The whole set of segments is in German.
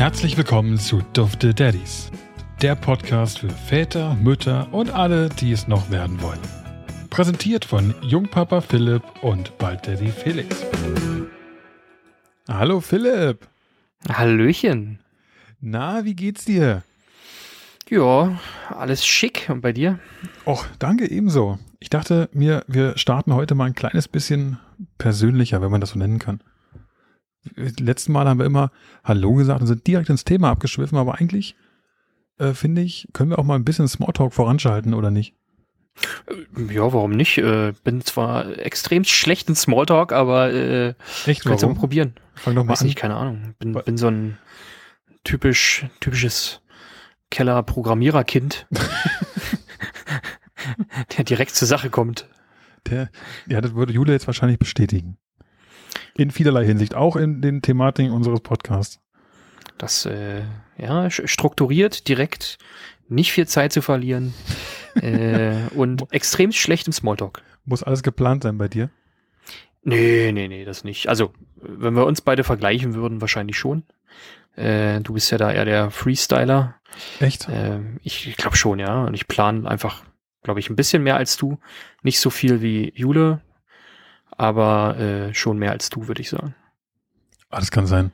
Herzlich willkommen zu Dufte Daddies, der Podcast für Väter, Mütter und alle, die es noch werden wollen. Präsentiert von Jungpapa Philipp und bald Daddy Felix. Hallo Philipp. Hallöchen. Na, wie geht's dir? Ja, alles schick. Und bei dir? Och, danke ebenso. Ich dachte mir, wir starten heute mal ein kleines bisschen persönlicher, wenn man das so nennen kann. Letzten Mal haben wir immer Hallo gesagt und sind direkt ins Thema abgeschwiffen, aber eigentlich, äh, finde ich, können wir auch mal ein bisschen Smalltalk voranschalten, oder nicht? Äh, ja, warum nicht? Äh, bin zwar extrem schlecht in Smalltalk, aber äh, Echt, kannst du mal probieren. Fang doch mal Weiß an. nicht, keine Ahnung. Bin, bin so ein typisch, typisches Keller-Programmiererkind, der direkt zur Sache kommt. Der, ja, das würde Jule jetzt wahrscheinlich bestätigen. In vielerlei Hinsicht, auch in den Thematiken unseres Podcasts. Das, äh, ja, strukturiert, direkt, nicht viel Zeit zu verlieren äh, und extrem schlecht im Smalltalk. Muss alles geplant sein bei dir? Nee, nee, nee, das nicht. Also, wenn wir uns beide vergleichen würden, wahrscheinlich schon. Äh, du bist ja da eher der Freestyler. Echt? Äh, ich glaube schon, ja. Und ich plane einfach, glaube ich, ein bisschen mehr als du. Nicht so viel wie Jule, aber äh, schon mehr als du, würde ich sagen. Ah, das kann sein.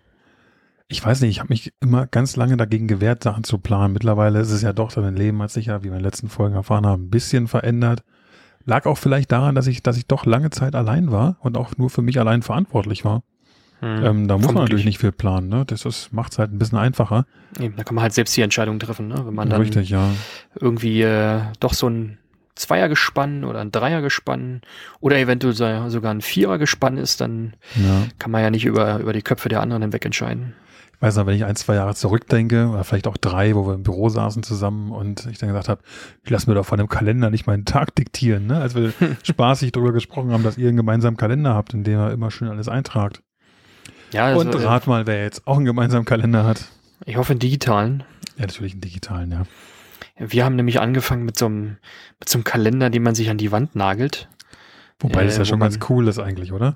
Ich weiß nicht, ich habe mich immer ganz lange dagegen gewehrt, Sachen zu planen. Mittlerweile ist es ja doch, dein Leben hat sich ja, wie wir in den letzten Folgen erfahren haben, ein bisschen verändert. Lag auch vielleicht daran, dass ich, dass ich doch lange Zeit allein war und auch nur für mich allein verantwortlich war. Hm, Ähm, da muss man natürlich nicht viel planen, ne? Das ist, macht's halt ein bisschen einfacher. Eben, da kann man halt selbst die Entscheidung treffen, ne? Wenn man dann Richtig, ja. irgendwie äh, doch so ein Zweiergespann oder ein Dreiergespann oder eventuell so- sogar ein Vierergespann ist, dann ja. kann man ja nicht über, über die Köpfe der anderen hinweg entscheiden. Ich weiß noch, wenn ich ein, zwei Jahre zurückdenke, oder vielleicht auch drei, wo wir im Büro saßen zusammen und ich dann gesagt habe, ich lass mir doch von dem Kalender nicht meinen Tag diktieren, ne? Als wir spaßig darüber gesprochen haben, dass ihr einen gemeinsamen Kalender habt, in dem ihr immer schön alles eintragt. Ja, also, und rat mal, wer jetzt auch einen gemeinsamen Kalender hat. äh, ich hoffe einen digitalen. Ja, natürlich einen digitalen, ja. Wir haben nämlich angefangen mit so einem, mit so einem Kalender, den man sich an die Wand nagelt. Wobei das Äh, ja wo schon ganz man- cool ist eigentlich, oder?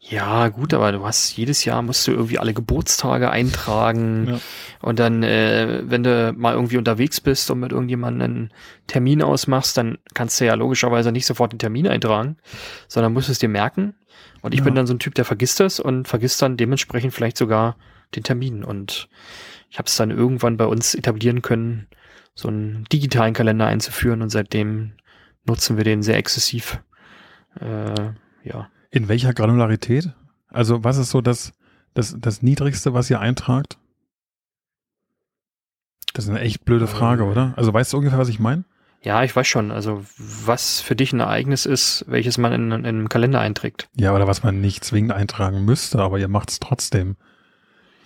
Ja, gut, aber du hast jedes Jahr musst du irgendwie alle Geburtstage eintragen. Ja. Und dann, äh, wenn du mal irgendwie unterwegs bist und mit irgendjemandem einen Termin ausmachst, dann kannst du ja logischerweise nicht sofort den Termin eintragen, sondern musst es dir merken. Und ich Ja. bin dann so ein Typ, der vergisst das und vergisst dann dementsprechend vielleicht sogar den Termin. Und ich habe es dann irgendwann bei uns etablieren können, so einen digitalen Kalender einzuführen und seitdem nutzen wir den sehr exzessiv. Äh, ja. In welcher Granularität? Also, was ist so das, das, das Niedrigste, was ihr eintragt? Das ist eine echt blöde Frage, Ähm. oder? Also, weißt du ungefähr, was ich meine? Ja, ich weiß schon. Also, was für dich ein Ereignis ist, welches man in, in einem Kalender einträgt. Ja, oder was man nicht zwingend eintragen müsste, aber ihr macht es trotzdem.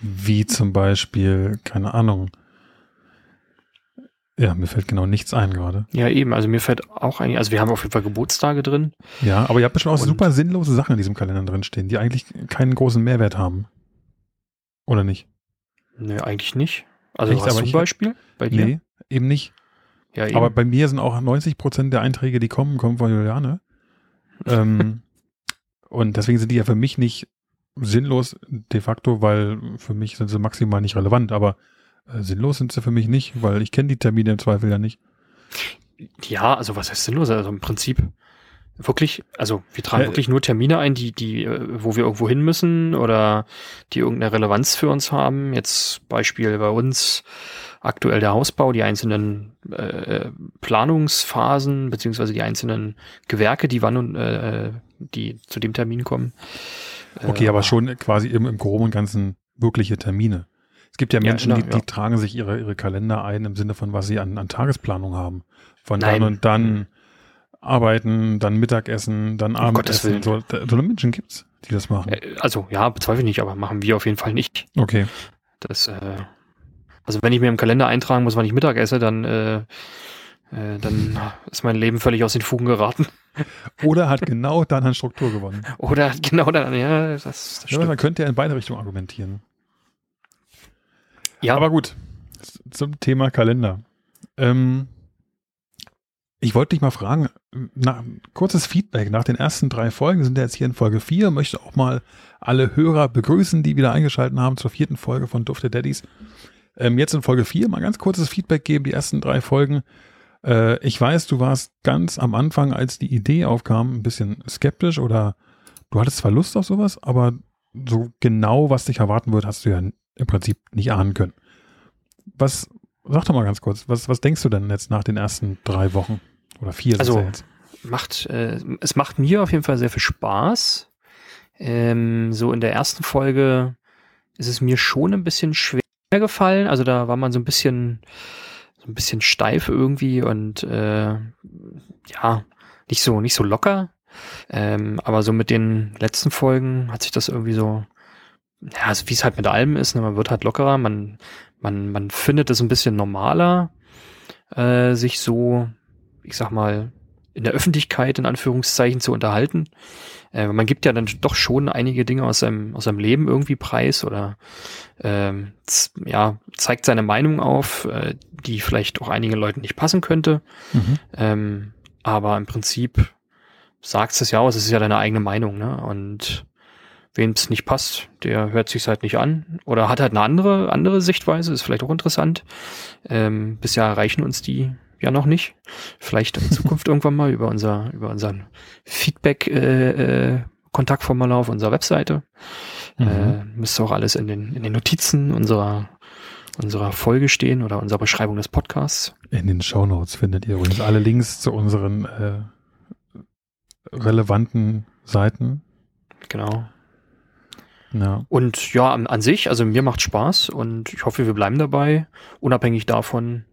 Wie zum Beispiel, keine Ahnung. Ja, mir fällt genau nichts ein gerade. Ja, eben. Also, mir fällt auch ein, also wir haben auf jeden Fall Geburtstage drin. Ja, aber ihr habt bestimmt auch Und- super sinnlose Sachen in diesem Kalender drinstehen, die eigentlich keinen großen Mehrwert haben. Oder nicht? Nö, eigentlich nicht. Also, Echt? hast du ein Beispiel bei dir? Nee, eben nicht. Ja, eben. Aber bei mir sind auch 90 Prozent der Einträge, die kommen, kommen von Juliane. ähm, und deswegen sind die ja für mich nicht sinnlos de facto, weil für mich sind sie maximal nicht relevant. Aber äh, sinnlos sind sie für mich nicht, weil ich kenne die Termine im Zweifel ja nicht. ja, also was heißt sinnlos? Also im Prinzip wirklich, also wir tragen Ja, wirklich nur Termine ein, die, die, äh, wo wir irgendwo hin müssen oder die irgendeine Relevanz für uns haben. Jetzt Beispiel bei uns aktuell der Hausbau, die einzelnen äh, Planungsphasen beziehungsweise die einzelnen Gewerke, die wann und äh, die zu dem Termin kommen. Okay, Äh, aber schon quasi im, im Groben und Ganzen wirkliche Termine. Es gibt ja Ja, Menschen, genau, die, ja. die tragen sich ihre, ihre Kalender ein im Sinne von, was sie an, an Tagesplanung haben. Von Nein. dann und dann arbeiten, dann Mittagessen, dann Abendessen. So, da- so eine Menschen gibt's, die das machen. Äh, Also ja, bezweifle ich nicht, aber machen wir auf jeden Fall nicht. Okay. Das, äh, also wenn ich mir im Kalender eintragen muss, wann ich Mittag esse, dann, äh, äh, dann ist mein Leben völlig aus den Fugen geraten. Oder hat genau dann an Struktur gewonnen. Oder genau dann, ja, das, das Ja, man könnte ja in beide Richtungen argumentieren. Ja, Aber gut, zum Thema Kalender. Ähm, ich wollte dich mal fragen, na, kurzes Feedback nach den ersten drei Folgen, sind ja jetzt hier in Folge vier, möchte auch mal alle Hörer begrüßen, die wieder eingeschaltet haben zur vierten Folge von Dufte Daddies. Ähm, jetzt in Folge vier mal ganz kurzes Feedback geben, die ersten drei Folgen. Äh, ich weiß, du warst ganz am Anfang, als die Idee aufkam, ein bisschen skeptisch oder du hattest zwar Lust auf sowas, aber so genau, was dich erwarten wird, hast du ja im Prinzip nicht ahnen können. Was, sag doch mal ganz kurz, was, was denkst du denn jetzt nach den ersten drei Wochen oder vier? Also, ja macht, äh, es macht mir auf jeden Fall sehr viel Spaß. Ähm, so in der ersten Folge ist es mir schon ein bisschen schwer gefallen. Also da war man so ein bisschen, so ein bisschen steif irgendwie und äh, ja, nicht so, nicht so locker. Ähm, aber so mit den letzten Folgen hat sich das irgendwie so, ja, also wie es halt mit allem ist, ne, man wird halt lockerer, man, man, man findet es ein bisschen normaler, äh, sich so, ich sag mal, in der Öffentlichkeit in Anführungszeichen zu unterhalten. Äh, man gibt ja dann doch schon einige Dinge aus seinem, aus seinem Leben irgendwie preis oder ähm, ja, zeigt seine Meinung auf, äh, die vielleicht auch einigen Leuten nicht passen könnte. Mhm. Ähm, aber im Prinzip sagst es ja aus, es ist ja deine eigene Meinung, ne? Und wem es nicht passt, der hört sich halt nicht an oder hat halt eine andere andere Sichtweise, ist vielleicht auch interessant. Ähm, bisher erreichen uns die ja noch nicht. Vielleicht in Zukunft irgendwann mal über unser über unseren Feedback äh, äh, Kontaktformular auf unserer Webseite. Mhm. Äh, müsste auch alles in den in den Notizen unserer unserer Folge stehen oder unserer Beschreibung des Podcasts. In den Show Notes findet ihr übrigens alle Links zu unseren äh, relevanten Seiten. Genau. Ja. Und ja, an, an, sich, also mir macht Spaß und ich hoffe, wir bleiben dabei, unabhängig davon,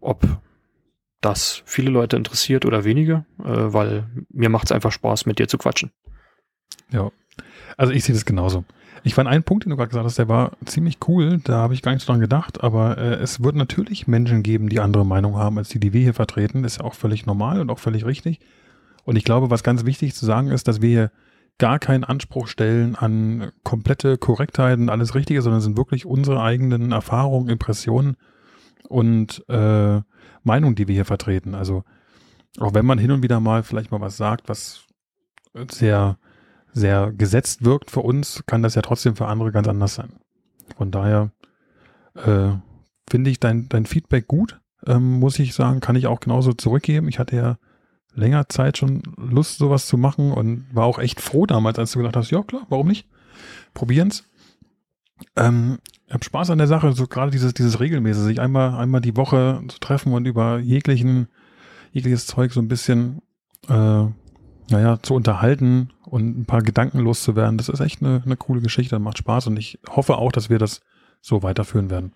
ob das viele Leute interessiert oder wenige, äh, weil mir macht es einfach Spaß, mit dir zu quatschen. Ja, also ich sehe das genauso. Ich fand einen Punkt, den du gerade gesagt hast, der war ziemlich cool, da habe ich gar nicht so dran gedacht, aber äh, es wird natürlich Menschen geben, die andere Meinung haben, als die, die wir hier vertreten. Das ist ja auch völlig normal und auch völlig richtig. Und ich glaube, was ganz wichtig zu sagen ist, dass wir hier gar keinen Anspruch stellen an komplette Korrektheit und alles Richtige, sondern sind wirklich unsere eigenen Erfahrungen, Impressionen und äh, Meinungen, die wir hier vertreten. Also auch wenn man hin und wieder mal vielleicht mal was sagt, was sehr, sehr gesetzt wirkt für uns, kann das ja trotzdem für andere ganz anders sein. Von daher äh, finde ich dein, dein Feedback gut, ähm, muss ich sagen, kann ich auch genauso zurückgeben. Ich hatte ja länger Zeit schon Lust, sowas zu machen und war auch echt froh damals, als du gesagt hast, ja klar, warum nicht? Probieren's. Ähm, ich habe Spaß an der Sache, so gerade dieses, dieses regelmäßig, sich einmal, einmal die Woche zu treffen und über jeglichen, jegliches Zeug so ein bisschen, äh, naja, zu unterhalten und ein paar Gedanken loszuwerden. Das ist echt eine, eine coole Geschichte, macht Spaß und ich hoffe auch, dass wir das so weiterführen werden.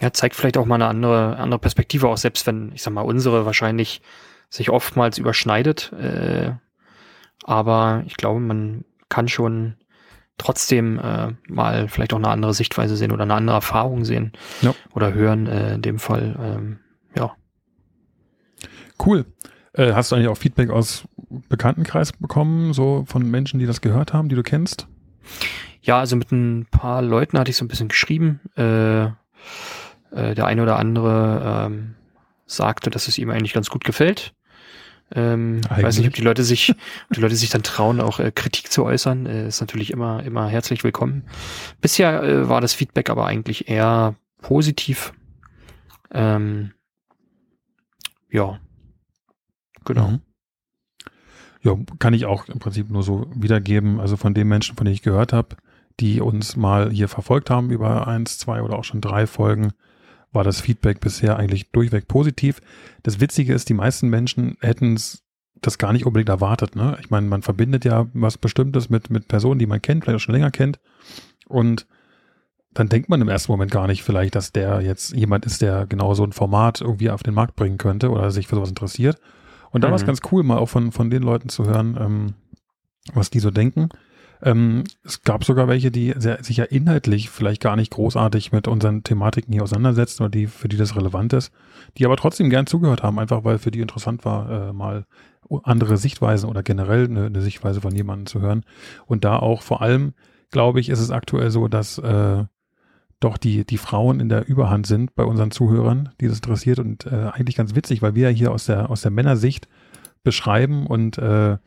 Ja, zeigt vielleicht auch mal eine andere, andere Perspektive auch, selbst wenn, ich sag mal, unsere wahrscheinlich sich oftmals überschneidet. Äh, aber ich glaube, man kann schon trotzdem äh, mal vielleicht auch eine andere Sichtweise sehen oder eine andere Erfahrung sehen ja. oder hören äh, in dem Fall. Ähm, ja. Cool. Äh, hast du eigentlich auch Feedback aus Bekanntenkreis bekommen, so von Menschen, die das gehört haben, die du kennst? Ja, also mit ein paar Leuten hatte ich so ein bisschen geschrieben. Äh, äh, der eine oder andere ähm, sagte, dass es ihm eigentlich ganz gut gefällt. Ähm, ich weiß nicht, ob die Leute sich, die Leute sich dann trauen, auch äh, Kritik zu äußern. Äh, ist natürlich immer, immer herzlich willkommen. Bisher äh, war das Feedback aber eigentlich eher positiv. Ähm, ja, genau. Mhm. Ja, kann ich auch im Prinzip nur so wiedergeben. Also von den Menschen, von denen ich gehört habe, die uns mal hier verfolgt haben über eins, zwei oder auch schon drei Folgen, war das Feedback bisher eigentlich durchweg positiv. Das Witzige ist, die meisten Menschen hätten das gar nicht unbedingt erwartet. Ne? Ich meine, man verbindet ja was Bestimmtes mit, mit Personen, die man kennt, vielleicht auch schon länger kennt. Und dann denkt man im ersten Moment gar nicht vielleicht, dass der jetzt jemand ist, der genau so ein Format irgendwie auf den Markt bringen könnte oder sich für sowas interessiert. Und da mhm. war es ganz cool, mal auch von, von den Leuten zu hören, ähm, was die so denken. Ähm, es gab sogar welche, die sehr, sich ja inhaltlich vielleicht gar nicht großartig mit unseren Thematiken hier auseinandersetzen oder die, für die das relevant ist, die aber trotzdem gern zugehört haben, einfach weil für die interessant war, äh, mal andere Sichtweisen oder generell eine, eine, Sichtweise von jemandem zu hören. Und da auch vor allem, glaube ich, ist es aktuell so, dass äh, doch die, die Frauen in der Überhand sind bei unseren Zuhörern, die das interessiert und äh, eigentlich ganz witzig, weil wir ja hier aus der, aus der Männersicht beschreiben und äh,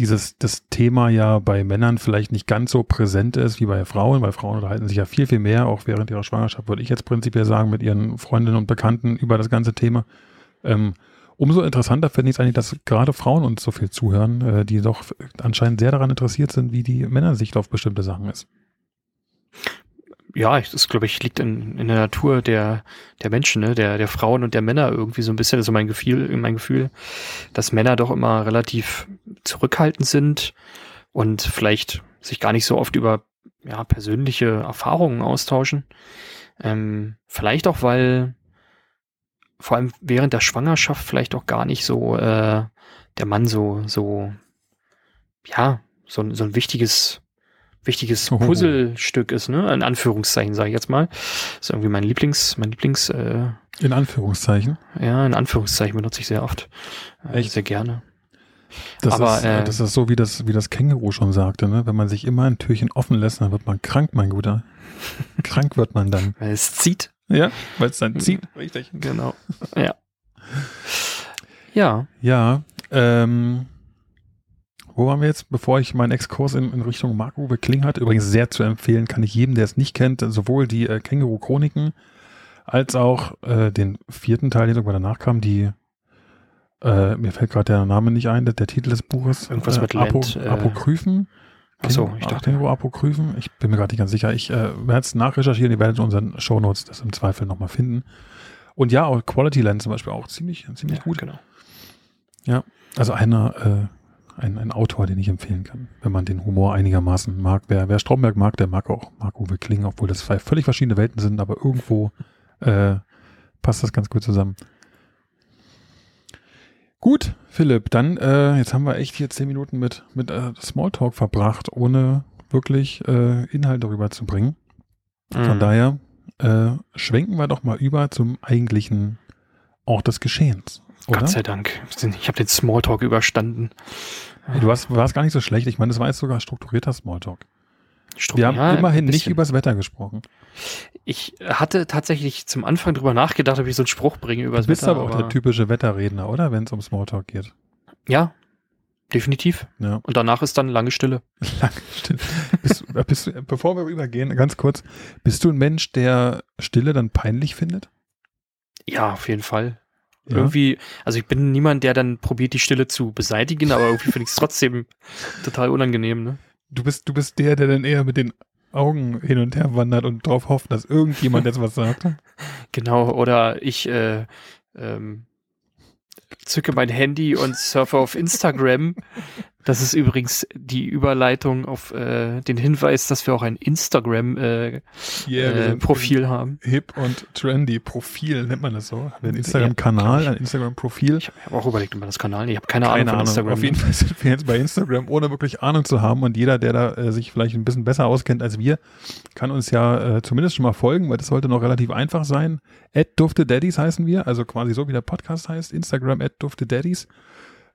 dieses das Thema ja bei Männern vielleicht nicht ganz so präsent ist wie bei Frauen, weil Frauen unterhalten sich ja viel, viel mehr, auch während ihrer Schwangerschaft, würde ich jetzt prinzipiell sagen, mit ihren Freundinnen und Bekannten über das ganze Thema. Ähm, umso interessanter finde ich es eigentlich, dass gerade Frauen uns so viel zuhören, äh, die doch anscheinend sehr daran interessiert sind, wie die Männersicht auf bestimmte Sachen ist ja, das glaube ich liegt in, in der Natur der der Menschen, ne, der der Frauen und der Männer irgendwie so ein bisschen, also mein Gefühl, mein Gefühl, dass Männer doch immer relativ zurückhaltend sind und vielleicht sich gar nicht so oft über ja persönliche Erfahrungen austauschen. Ähm, vielleicht auch, weil vor allem während der Schwangerschaft vielleicht auch gar nicht so äh, der Mann so so ja so, so ein wichtiges wichtiges Puzzlestück ist, ne? In Anführungszeichen, sage ich jetzt mal. Das ist irgendwie mein Lieblings, mein Lieblings. Äh, in Anführungszeichen? Ja, in Anführungszeichen benutze ich sehr oft. Äh, Echt? Sehr gerne. Das, Aber, ist, äh, das ist so, wie das, wie das Känguru schon sagte, ne? Wenn man sich immer ein Türchen offen lässt, dann wird man krank, mein Guter. krank wird man dann. Weil es zieht. Ja, weil es dann zieht. Richtig. Genau. Ja. Ja. Ja. Ähm, wo waren wir jetzt, bevor ich meinen Exkurs in, in Richtung Marco-Uwe Kling hatte? Übrigens sehr zu empfehlen, kann ich jedem, der es nicht kennt, sowohl die äh, Känguru-Chroniken als auch äh, den vierten Teil, der sogar danach kam, die äh, mir fällt gerade der Name nicht ein, der, der Titel des Buches. Irgendwas äh, mit Apo, Land, äh, Apokryphen. Achso, ich dachte. Känguru Apokryphen. Ich bin mir gerade nicht ganz sicher. Ich äh, werde es nachrecherchieren, ihr werdet in unseren Shownotes das im Zweifel nochmal finden. Und ja, auch Quality Land zum Beispiel auch ziemlich, ziemlich ja, gut. Genau. Ja, also einer äh, ein, ein Autor, den ich empfehlen kann, wenn man den Humor einigermaßen mag. Wer, wer Stromberg mag, der mag auch Marc-Uwe Kling, obwohl das zwei völlig verschiedene Welten sind, aber irgendwo äh, passt das ganz gut zusammen. Gut, Philipp, dann, äh, jetzt haben wir echt hier zehn Minuten mit, mit äh, Smalltalk verbracht, ohne wirklich äh, Inhalt darüber zu bringen. Von mhm. daher äh, schwenken wir doch mal über zum eigentlichen Ort des Geschehens. Oder? Gott sei Dank. Ich habe den Smalltalk überstanden. Du warst, warst gar nicht so schlecht. Ich meine, das war jetzt sogar strukturierter Smalltalk. Wir haben ja, immerhin nicht übers Wetter gesprochen. Ich hatte tatsächlich zum Anfang drüber nachgedacht, ob ich so einen Spruch bringe übers Wetter. Du bist Wetter, aber auch der typische Wetterredner, oder? Wenn es um Smalltalk geht. Ja, definitiv. Ja. Und danach ist dann lange Stille. Lange Stille. bist, bist du, bevor wir übergehen, ganz kurz. Bist du ein Mensch, der Stille dann peinlich findet? Ja, auf jeden Fall. Ja. Irgendwie, also ich bin niemand, der dann probiert, die Stille zu beseitigen, aber irgendwie finde ich es trotzdem total unangenehm, ne? Du bist, du bist der, der dann eher mit den Augen hin und her wandert und darauf hofft, dass irgendjemand jetzt was sagt. Genau, oder ich äh, ähm, zücke mein Handy und surfe auf Instagram das ist übrigens die Überleitung auf äh, den Hinweis, dass wir auch ein Instagram-Profil äh, yeah, äh, haben. Hip und trendy Profil nennt man das so. Ein Instagram-Kanal, ein Instagram-Profil. Ich habe auch überlegt, ob man das Kanal. Ich habe keine, keine, Ahnung. Ahnung. Auf jeden Fall sind wir jetzt bei Instagram, ohne wirklich Ahnung zu haben. Und jeder, der da äh, sich vielleicht ein bisschen besser auskennt als wir, kann uns ja äh, zumindest schon mal folgen, weil das sollte noch relativ einfach sein. At Dufte Daddies heißen wir, also quasi so wie der Podcast heißt. Instagram at Dufte Daddies.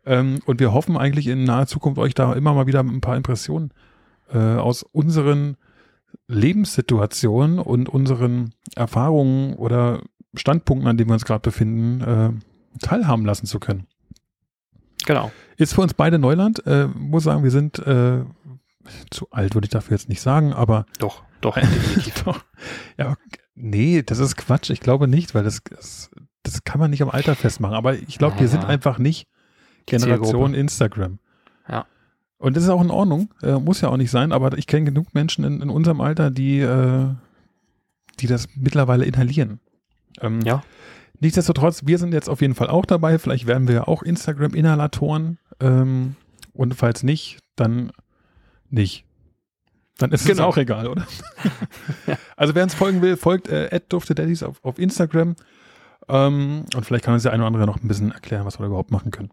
Ähm, und wir hoffen eigentlich in naher Zukunft euch da immer mal wieder ein paar Impressionen äh, aus unseren Lebenssituationen und unseren Erfahrungen oder Standpunkten, an denen wir uns gerade befinden, äh, teilhaben lassen zu können. Genau. Ist für uns beide Neuland. Äh, muss sagen, wir sind äh, zu alt, würde ich dafür jetzt nicht sagen, aber. Doch, doch, doch. Ja, nee, das ist Quatsch. Ich glaube nicht, weil das, das, das kann man nicht am Alter festmachen. Aber ich glaube, ja, wir sind einfach nicht Generation Instagram. Ja. Und das ist auch in Ordnung, äh, muss ja auch nicht sein, aber ich kenne genug Menschen in, in unserem Alter, die, äh, die das mittlerweile inhalieren. Ähm, ja. Nichtsdestotrotz, wir sind jetzt auf jeden Fall auch dabei. Vielleicht werden wir auch Instagram-Inhalatoren. Ähm, und falls nicht, dann nicht. Dann ist genau. es auch egal, oder? ja. Also wer uns folgen will, folgt äh, auf, auf Instagram. Ähm, und vielleicht kann uns der eine oder andere noch ein bisschen erklären, was wir da überhaupt machen können.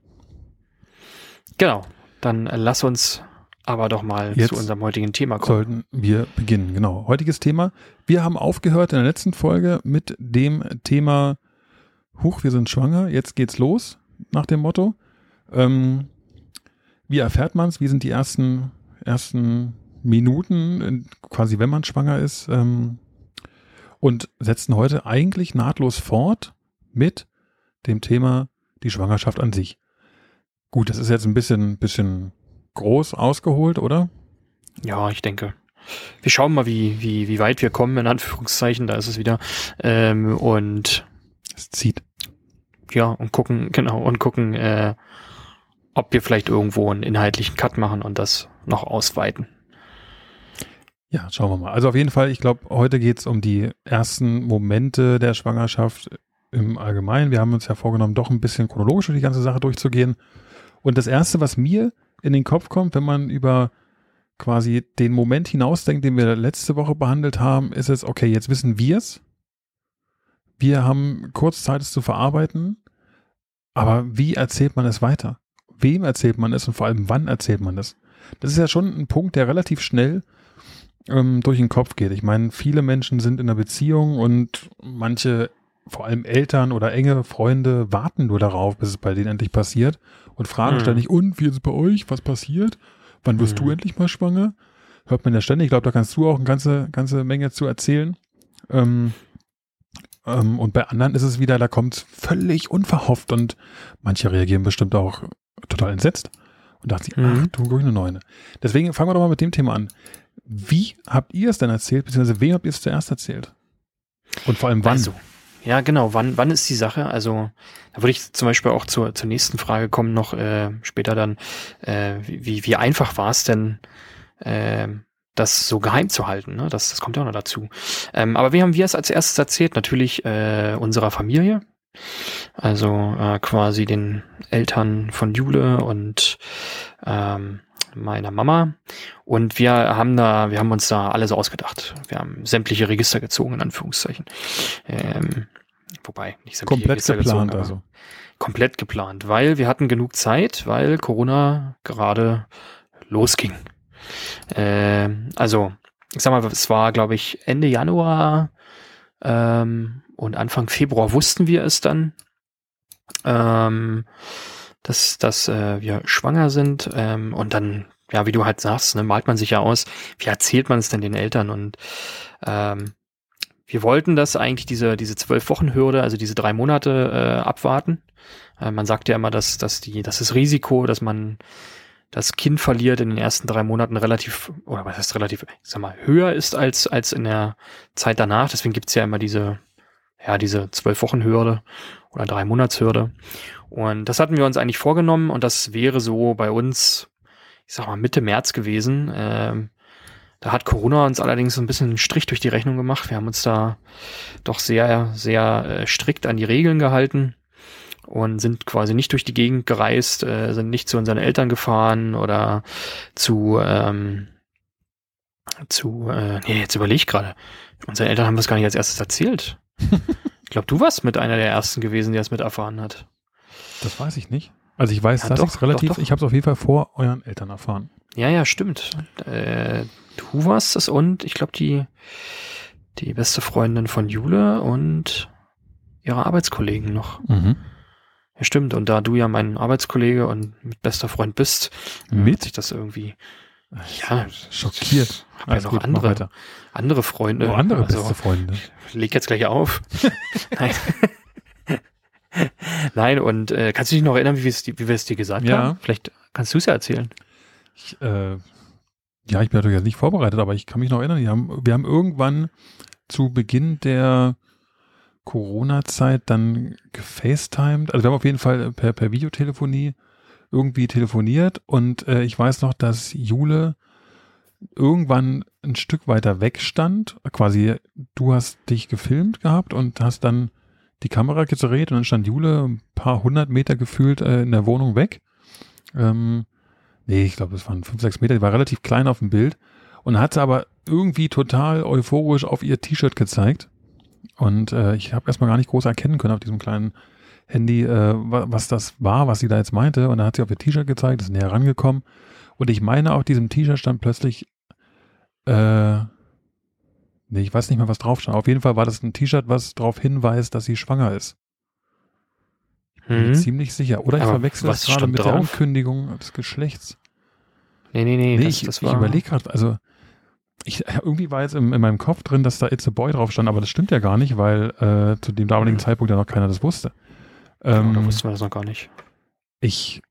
Genau. Dann lass uns aber doch mal Jetzt zu unserem heutigen Thema kommen. Sollten wir beginnen, genau. Heutiges Thema. Wir haben aufgehört in der letzten Folge mit dem Thema Huch, wir sind schwanger, jetzt geht's los, nach dem Motto. Ähm, wie erfährt man es? Wie sind die ersten, ersten Minuten, quasi wenn man schwanger ist? Ähm, und setzen heute eigentlich nahtlos fort mit dem Thema die Schwangerschaft an sich. Gut, das ist jetzt ein bisschen, bisschen groß ausgeholt, oder? Ja, ich denke. Wir schauen mal, wie, wie, wie weit wir kommen, in Anführungszeichen, da ist es wieder. Ähm, und es zieht. Ja, und gucken, genau, und gucken, äh, ob wir vielleicht irgendwo einen inhaltlichen Cut machen und das noch ausweiten. Ja, schauen wir mal. Also auf jeden Fall, ich glaube, heute geht es um die ersten Momente der Schwangerschaft im Allgemeinen. Wir haben uns ja vorgenommen, doch ein bisschen chronologisch durch die ganze Sache durchzugehen. Und das Erste, was mir in den Kopf kommt, wenn man über quasi den Moment hinausdenkt, den wir letzte Woche behandelt haben, ist es, okay, jetzt wissen wir es. Wir haben kurz Zeit, es zu verarbeiten. Aber wie erzählt man es weiter? Wem erzählt man es und vor allem wann erzählt man es? Das ist ja schon ein Punkt, der relativ schnell ähm, durch den Kopf geht. Ich meine, viele Menschen sind in einer Beziehung und manche, vor allem Eltern oder enge Freunde, warten nur darauf, bis es bei denen endlich passiert und fragen mhm. ständig, und wie ist es bei euch? Was passiert? Wann wirst mhm. du endlich mal schwanger? Hört man ja ständig. Ich glaube, da kannst du auch eine ganze, ganze Menge zu erzählen. Ähm, ähm, und bei anderen ist es wieder, da kommt es völlig unverhofft und manche reagieren bestimmt auch total entsetzt und dachten sich, mhm. ach du grüne Neune. Deswegen fangen wir doch mal mit dem Thema an. Wie habt ihr es denn erzählt, beziehungsweise wem habt ihr es zuerst erzählt? Und vor allem wann? Also, ja, genau. Wann, wann ist die Sache? Also, da würde ich zum Beispiel auch zur, zur nächsten Frage kommen, noch äh, später dann. Äh, wie, wie einfach war es denn, äh, das so geheim zu halten? Ne? Das, das kommt ja auch noch dazu. Ähm, aber wie haben wir es als erstes erzählt? Natürlich äh, unserer Familie. Also äh, quasi den Eltern von Jule und ähm, meiner Mama. Und wir haben da, wir haben uns da alles ausgedacht. Wir haben sämtliche Register gezogen, in Anführungszeichen. Ähm, wobei, nicht sämtliche komplett Register geplant, gezogen, also. Komplett geplant, weil wir hatten genug Zeit, weil Corona gerade losging. Äh, also, ich sag mal, es war, glaube ich, Ende Januar ähm, und Anfang Februar wussten wir es dann. Ähm, dass, dass äh, wir schwanger sind ähm, und dann, ja, wie du halt sagst, ne, malt man sich ja aus, wie erzählt man es denn den Eltern und ähm, wir wollten das eigentlich, diese, diese zwölf Wochen Hürde, also diese drei Monate äh, abwarten. Äh, man sagt ja immer, dass, dass die, dass das Risiko, dass man das Kind verliert in den ersten drei Monaten relativ, oder was heißt relativ, ich sag mal, höher ist als, als in der Zeit danach. Deswegen gibt's ja immer diese, ja, diese zwölf Wochen Hürde oder drei Monats Hürde. Und das hatten wir uns eigentlich vorgenommen und das wäre so bei uns, ich sag mal, Mitte März gewesen. Ähm, da hat Corona uns allerdings so ein bisschen einen Strich durch die Rechnung gemacht. Wir haben uns da doch sehr, sehr äh, strikt an die Regeln gehalten und sind quasi nicht durch die Gegend gereist, äh, sind nicht zu unseren Eltern gefahren oder zu, ähm, zu, äh, nee, jetzt überlege ich gerade. Unseren Eltern haben wir es gar nicht als erstes erzählt. ich glaube, du warst mit einer der ersten gewesen, die das mit erfahren hat. Das weiß ich nicht. Also ich weiß, ja, dass es relativ, doch, doch. ich habe es auf jeden Fall vor euren Eltern erfahren. Ja, ja, stimmt. Äh, du warst es und ich glaube die, die beste Freundin von Jule und ihre Arbeitskollegen noch. Mhm. Ja, stimmt. Und da du ja mein Arbeitskollege und mit bester Freund bist, mit hat sich das irgendwie ja, schockiert. Ich habe ja noch gut, andere, andere Freunde. Oh, andere also, beste Freunde. Leg jetzt gleich auf. Nein. Nein, und äh, kannst du dich noch erinnern, wie wir es, wie wir es dir gesagt ja. haben? Vielleicht kannst du es ja erzählen. Ich, äh, ja, ich bin natürlich jetzt nicht vorbereitet, aber ich kann mich noch erinnern, wir haben, wir haben irgendwann zu Beginn der Corona-Zeit dann gefacetimed. Also wir haben auf jeden Fall per, per Videotelefonie irgendwie telefoniert und äh, ich weiß noch, dass Jule irgendwann ein Stück weiter weg stand. Quasi, du hast dich gefilmt gehabt und hast dann die Kamera gedreht und dann stand Jule ein paar hundert Meter gefühlt äh, in der Wohnung weg. Ähm, nee, ich glaube, es waren fünf, sechs Meter. Die war relativ klein auf dem Bild und hat aber irgendwie total euphorisch auf ihr T-Shirt gezeigt. Und äh, ich habe erstmal gar nicht groß erkennen können auf diesem kleinen Handy, äh, was das war, was sie da jetzt meinte. Und dann hat sie auf ihr T-Shirt gezeigt, ist näher rangekommen. Und ich meine, auf diesem T-Shirt stand plötzlich äh, Nee, ich weiß nicht mehr, was drauf stand. Auf jeden Fall war das ein T-Shirt, was darauf hinweist, dass sie schwanger ist. Ich bin mhm. ziemlich sicher. Oder ich Aber verwechsel das gerade mit drauf? der Ankündigung des Geschlechts. Nee, nee, nee. nee das, ich, das ich überlege gerade, also Ich, irgendwie war jetzt in, in, meinem Kopf drin, dass da It's a Boy drauf stand, aber das stimmt ja gar nicht, weil äh, zu dem damaligen mhm. Zeitpunkt ja noch keiner das wusste. Ähm, ja, da wussten wir das noch gar nicht. Ich,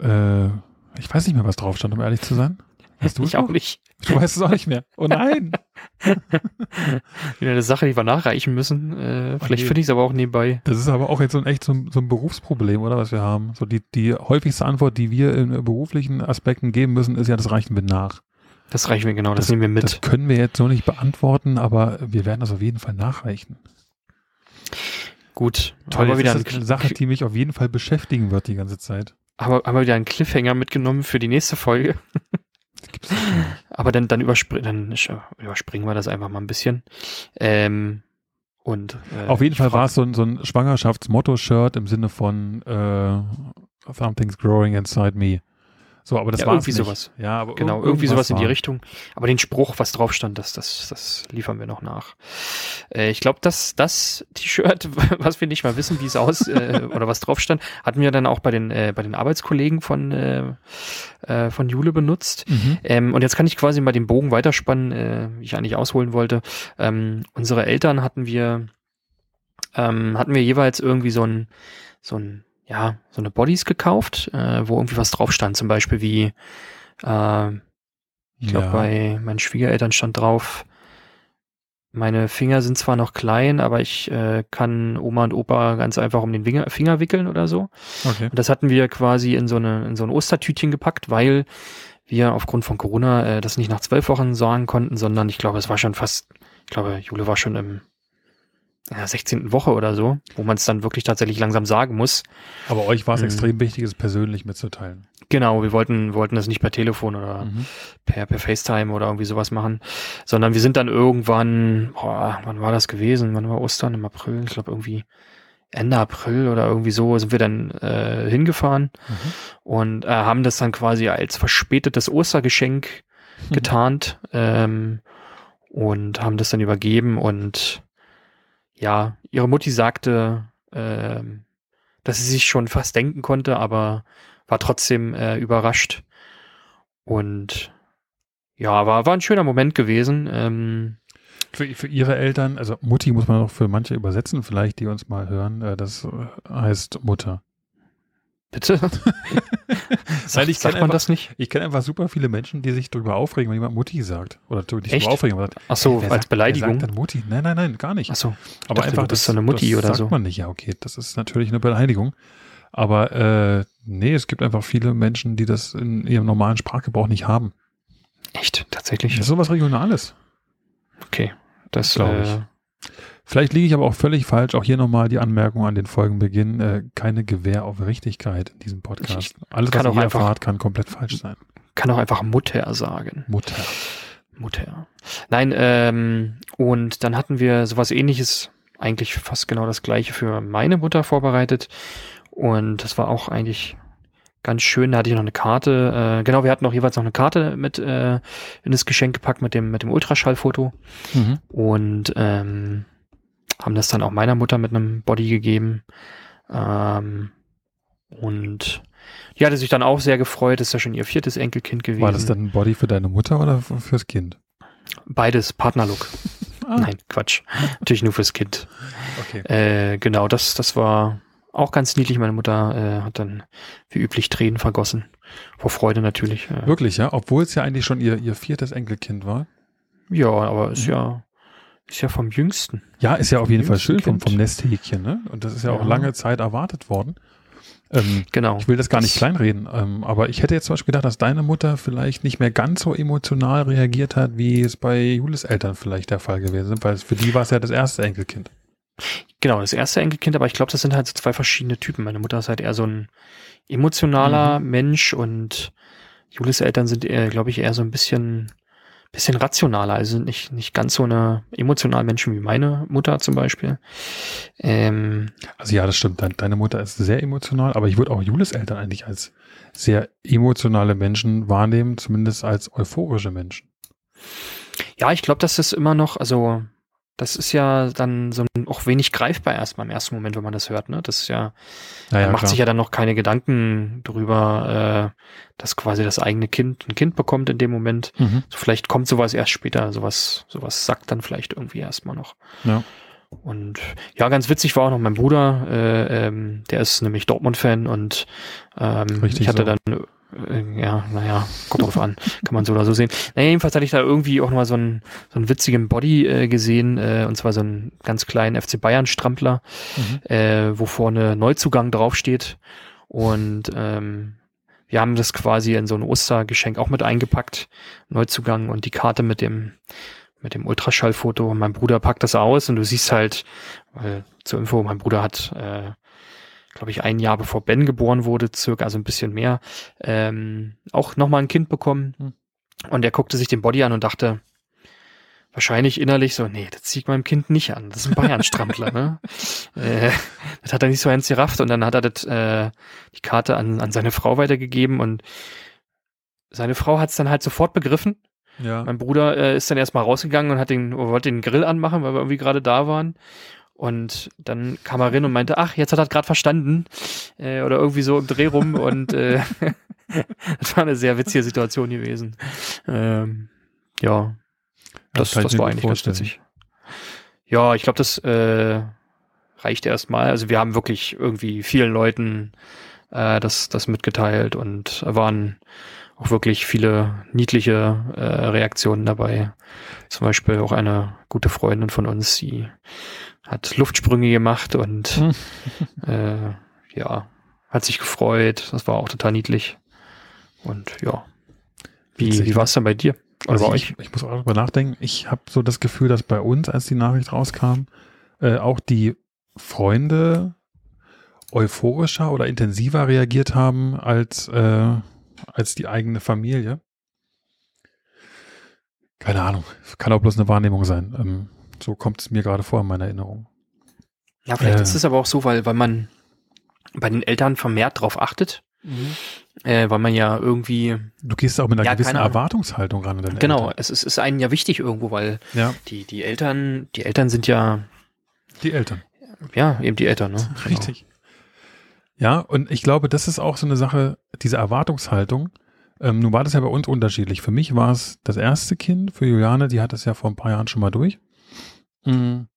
äh, ich weiß nicht mehr, was drauf stand, um ehrlich zu sein. Weißt du ich auch nicht. Du weißt es auch nicht mehr. Oh nein. Wieder eine Sache, die wir nachreichen müssen. Äh, vielleicht okay. finde ich es aber auch nebenbei. Das ist aber auch jetzt so ein echt so ein, so ein, Berufsproblem, oder was wir haben. So die, die häufigste Antwort, die wir in beruflichen Aspekten geben müssen, ist ja, das reichen wir nach. Das reichen wir genau, das, das nehmen wir mit. Das können wir jetzt so nicht beantworten, aber wir werden das auf jeden Fall nachreichen. Gut. Toll, aber wieder eine Sache, die mich auf jeden Fall beschäftigen wird die ganze Zeit. Aber haben wir wieder einen Cliffhanger mitgenommen für die nächste Folge. Aber dann, dann, überspring, dann überspringen wir das einfach mal ein bisschen. Ähm, und, äh, Auf jeden Fall war es so ein, so ein Schwangerschaftsmotto-Shirt im Sinne von äh, Something's growing inside me. So, aber das ja, war irgendwie sowas. Ja, aber genau, irgendwie sowas in die Richtung. Aber den Spruch, was drauf stand, das, das, das liefern wir noch nach. Äh, ich glaube, dass das T-Shirt, was wir nicht mal wissen, wie es aus äh, oder was drauf stand, hatten wir dann auch bei den äh, bei den Arbeitskollegen von äh, äh, von Jule benutzt. Mhm. Ähm, und jetzt kann ich quasi mal den Bogen weiterspannen, äh, wie ich eigentlich ausholen wollte. Ähm, unsere Eltern hatten wir ähm, hatten wir jeweils irgendwie so ein so ein ja, so eine Bodies gekauft, äh, wo irgendwie was drauf stand, zum Beispiel wie, äh, ich glaube, ja. bei meinen Schwiegereltern stand drauf, meine Finger sind zwar noch klein, aber ich äh, kann Oma und Opa ganz einfach um den Finger, Finger wickeln oder so. Okay. Und das hatten wir quasi in so, eine, in so ein Ostertütchen gepackt, weil wir aufgrund von Corona äh, das nicht nach zwölf Wochen sagen konnten, sondern ich glaube, es war schon fast, ich glaube, Jule war schon im der 16. Woche oder so, wo man es dann wirklich tatsächlich langsam sagen muss. Aber euch war es mhm. extrem wichtig, es persönlich mitzuteilen. Genau, wir wollten, wollten das nicht per Telefon oder mhm. per, per FaceTime oder irgendwie sowas machen, sondern wir sind dann irgendwann, boah, wann war das gewesen? Wann war Ostern? Im April? Ich glaube irgendwie Ende April oder irgendwie so sind wir dann äh, hingefahren mhm. und äh, haben das dann quasi als verspätetes Ostergeschenk mhm. getarnt ähm, und haben das dann übergeben und ja, ihre Mutti sagte, äh, dass sie sich schon fast denken konnte, aber war trotzdem äh, überrascht. Und ja, war, war ein schöner Moment gewesen. Ähm, für, für ihre Eltern, also Mutti muss man auch für manche übersetzen, vielleicht, die uns mal hören. Äh, das heißt Mutter. Bitte? Sag, ich sagt man einfach, das nicht? Ich kenne einfach super viele Menschen, die sich darüber aufregen, wenn jemand Mutti sagt. Oder nicht darüber aufregen, aber sagt, Ach so, als sagt, Beleidigung? Sagt dann Mutti? Nein, nein, nein, gar nicht. Ach so. Aber dachte, einfach, du bist das, so eine Mutti das oder sagt so. man nicht. Ja, okay, das ist natürlich eine Beleidigung. Aber äh, nee, es gibt einfach viele Menschen, die das in ihrem normalen Sprachgebrauch nicht haben. Echt? Tatsächlich? Das ist sowas Regionales. Okay. Das glaube ich. Äh, Vielleicht liege ich aber auch völlig falsch. Auch hier nochmal die Anmerkung an den Folgenbeginn. Äh, keine Gewähr auf Richtigkeit in diesem Podcast. Alles, was ihr einfach, erfahrt, kann komplett falsch sein. Kann auch einfach Mutter sagen. Mutter. Mutter. Nein, ähm, und dann hatten wir sowas ähnliches, eigentlich fast genau das gleiche für meine Mutter vorbereitet. Und das war auch eigentlich ganz schön. Da hatte ich noch eine Karte. Äh, genau, wir hatten auch jeweils noch eine Karte mit äh, in das Geschenk gepackt mit dem mit dem Ultraschallfoto. Mhm. Und ähm, haben das dann auch meiner Mutter mit einem Body gegeben. Ähm, und die hatte sich dann auch sehr gefreut. Das ist ja schon ihr viertes Enkelkind gewesen. War das dann ein Body für deine Mutter oder fürs Kind? Beides, Partnerlook. ah. Nein, Quatsch. Natürlich nur fürs Kind. Okay. Äh, genau, das, das war auch ganz niedlich. Meine Mutter äh, hat dann wie üblich Tränen vergossen. Vor Freude natürlich. Äh. Wirklich, ja? Obwohl es ja eigentlich schon ihr, ihr viertes Enkelkind war. Ja, aber ist ja ist ja vom Jüngsten. Ja, ist ja auf jeden Fall schön vom, vom Nesthäkchen, ne? Und das ist ja, ja. auch lange Zeit erwartet worden. Ähm, genau. Ich will das gar nicht kleinreden, ähm, aber ich hätte jetzt zum Beispiel gedacht, dass deine Mutter vielleicht nicht mehr ganz so emotional reagiert hat, wie es bei Julis Eltern vielleicht der Fall gewesen ist, weil für die war es ja das erste Enkelkind. Genau, das erste Enkelkind, aber ich glaube, das sind halt so zwei verschiedene Typen. Meine Mutter ist halt eher so ein emotionaler mhm. Mensch und Julis Eltern sind, glaube ich, eher so ein bisschen bisschen rationaler, also nicht, nicht ganz so eine emotionale Menschen wie meine Mutter zum Beispiel. Ähm, also ja, das stimmt. Deine Mutter ist sehr emotional, aber ich würde auch Julis Eltern eigentlich als sehr emotionale Menschen wahrnehmen, zumindest als euphorische Menschen. Ja, ich glaube, dass das immer noch, also das ist ja dann so auch wenig greifbar erstmal im ersten Moment, wenn man das hört. Ne? Das ist ja, Naja, man macht klar. sich ja dann noch keine Gedanken drüber, äh, dass quasi das eigene Kind ein Kind bekommt in dem Moment. Mhm. So, vielleicht kommt sowas erst später, sowas, sowas sagt dann vielleicht irgendwie erstmal noch. Ja. Und ja, ganz witzig war auch noch mein Bruder, äh, ähm, der ist nämlich Dortmund-Fan und ähm, Richtig ich hatte so. dann, ja, naja, kommt drauf an, kann man so oder so sehen. Naja, jedenfalls hatte ich da irgendwie auch mal so einen, so einen witzigen Body äh, gesehen, äh, und zwar so einen ganz kleinen FC Bayern-Strampler, Mhm. äh, wo vorne Neuzugang draufsteht. Und ähm, wir haben das quasi in so ein Ostergeschenk auch mit eingepackt, Neuzugang und die Karte mit dem mit dem Ultraschallfoto. Und mein Bruder packt das aus und du siehst halt, weil zur Info, mein Bruder hat, äh, glaube ich, ein Jahr bevor Ben geboren wurde, circa, also ein bisschen mehr, ähm, auch nochmal ein Kind bekommen. Hm. Und er guckte sich den Body an und dachte, wahrscheinlich innerlich so, nee, das zieht meinem Kind nicht an. Das ist ein Bayern-Strampler, ne? Äh, das hat er nicht so ernst gerafft und dann hat er das, äh, die Karte an, an seine Frau weitergegeben und seine Frau hat es dann halt sofort begriffen. Ja. Mein Bruder äh, ist dann erstmal rausgegangen und hat den, wollte den Grill anmachen, weil wir irgendwie gerade da waren. Und dann kam er rein und meinte, ach, jetzt hat er gerade verstanden. Äh, oder irgendwie so im Dreh rum. und äh, das war eine sehr witzige Situation gewesen. Ähm, ja, das, das mir war eigentlich ganz witzig. Ja, ich glaube, das äh, reicht erstmal. Also wir haben wirklich irgendwie vielen Leuten äh, das, das mitgeteilt und waren auch wirklich viele niedliche äh, Reaktionen dabei. Zum Beispiel auch eine gute Freundin von uns, die hat Luftsprünge gemacht und Hm. äh, ja, hat sich gefreut. Das war auch total niedlich. Und ja. Wie, Witzig, wie war es dann bei dir? Oder Also bei ich, euch? ich muss auch darüber nachdenken. Ich habe so das Gefühl, dass bei uns, als die Nachricht rauskam, äh, auch die Freunde euphorischer oder intensiver reagiert haben als, äh, als die eigene Familie. Keine Ahnung. Kann auch bloß eine Wahrnehmung sein. Ähm, so kommt es mir gerade vor in meiner Erinnerung. Ja, vielleicht Äh. ist es aber auch so, weil, weil man bei den Eltern vermehrt drauf achtet, äh, weil man ja irgendwie, Du gehst auch mit einer Ja, gewissen. Erwartungshaltung ran. genau, Eltern. es ist, ist einem ja wichtig irgendwo, weil Ja, die, die Eltern, die Eltern sind ja, die Eltern. ja, eben die Eltern, ne? Genau. Richtig. Ja, und ich glaube, das ist auch so eine Sache, diese Erwartungshaltung. Ähm, nun war das ja bei uns unterschiedlich. Für mich war es das erste Kind, für Juliane, die hat das ja vor ein paar Jahren schon mal durch. Mhm.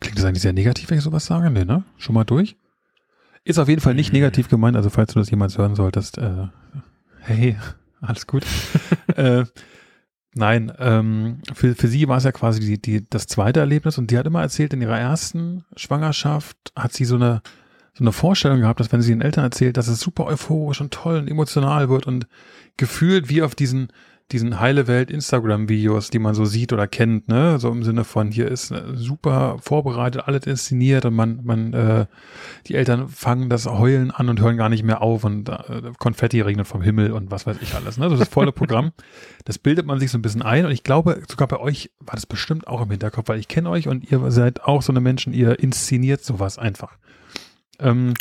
Klingt das eigentlich sehr negativ, wenn ich sowas sage? Nee, ne? Schon mal durch? Ist auf jeden Fall nicht negativ gemeint, also falls du das jemals hören solltest, äh, hey, alles gut. äh, nein, ähm, für, für sie war es ja quasi die, die, das zweite Erlebnis und die hat immer erzählt, in ihrer ersten Schwangerschaft hat sie so eine, so eine Vorstellung gehabt, dass wenn sie den Eltern erzählt, dass es super euphorisch und toll und emotional wird und gefühlt wie auf diesen, diesen heile Welt Instagram-Videos, die man so sieht oder kennt, ne, so im Sinne von hier ist äh, super vorbereitet, alles inszeniert und man, man, äh, die Eltern fangen das Heulen an und hören gar nicht mehr auf und äh, Konfetti regnet vom Himmel und was weiß ich alles, ne, so das volle Programm. Das bildet man sich so ein bisschen ein und ich glaube, sogar bei euch war das bestimmt auch im Hinterkopf, weil ich kenne euch und ihr seid auch so eine Menschen, ihr inszeniert sowas einfach. Ähm,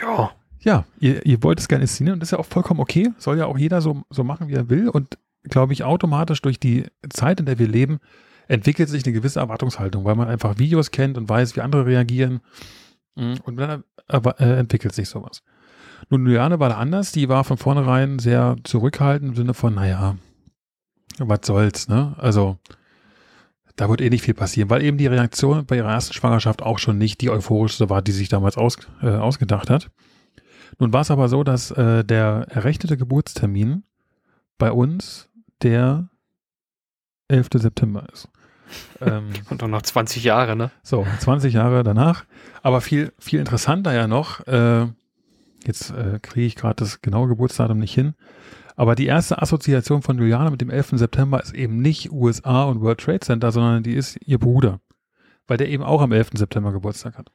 Ja, ja, ihr, ihr wollt es gerne inszenieren und das ist ja auch vollkommen okay. Soll ja auch jeder so, so machen, wie er will. Und glaube ich, automatisch durch die Zeit, in der wir leben, entwickelt sich eine gewisse Erwartungshaltung, weil man einfach Videos kennt und weiß, wie andere reagieren. Mm, Und dann äh, entwickelt sich sowas. Nun, Juliane war da anders. Die war von vornherein sehr zurückhaltend im Sinne von, naja, was soll's, ne? Also, da wird eh nicht viel passieren, weil eben die Reaktion bei ihrer ersten Schwangerschaft auch schon nicht die euphorischste war, die sich damals aus, äh, ausgedacht hat. Nun war es aber so, dass äh, der errechnete Geburtstermin bei uns der 11. September ist. Ähm, und dann noch 20 Jahre, ne? so, 20 Jahre danach. Aber viel, viel interessanter ja noch, äh, jetzt äh, kriege ich gerade das genaue Geburtsdatum nicht hin, aber die erste Assoziation von Juliane mit dem 11. September ist eben nicht USA und World Trade Center, sondern die ist ihr Bruder, weil der eben auch am 11. September Geburtstag hat.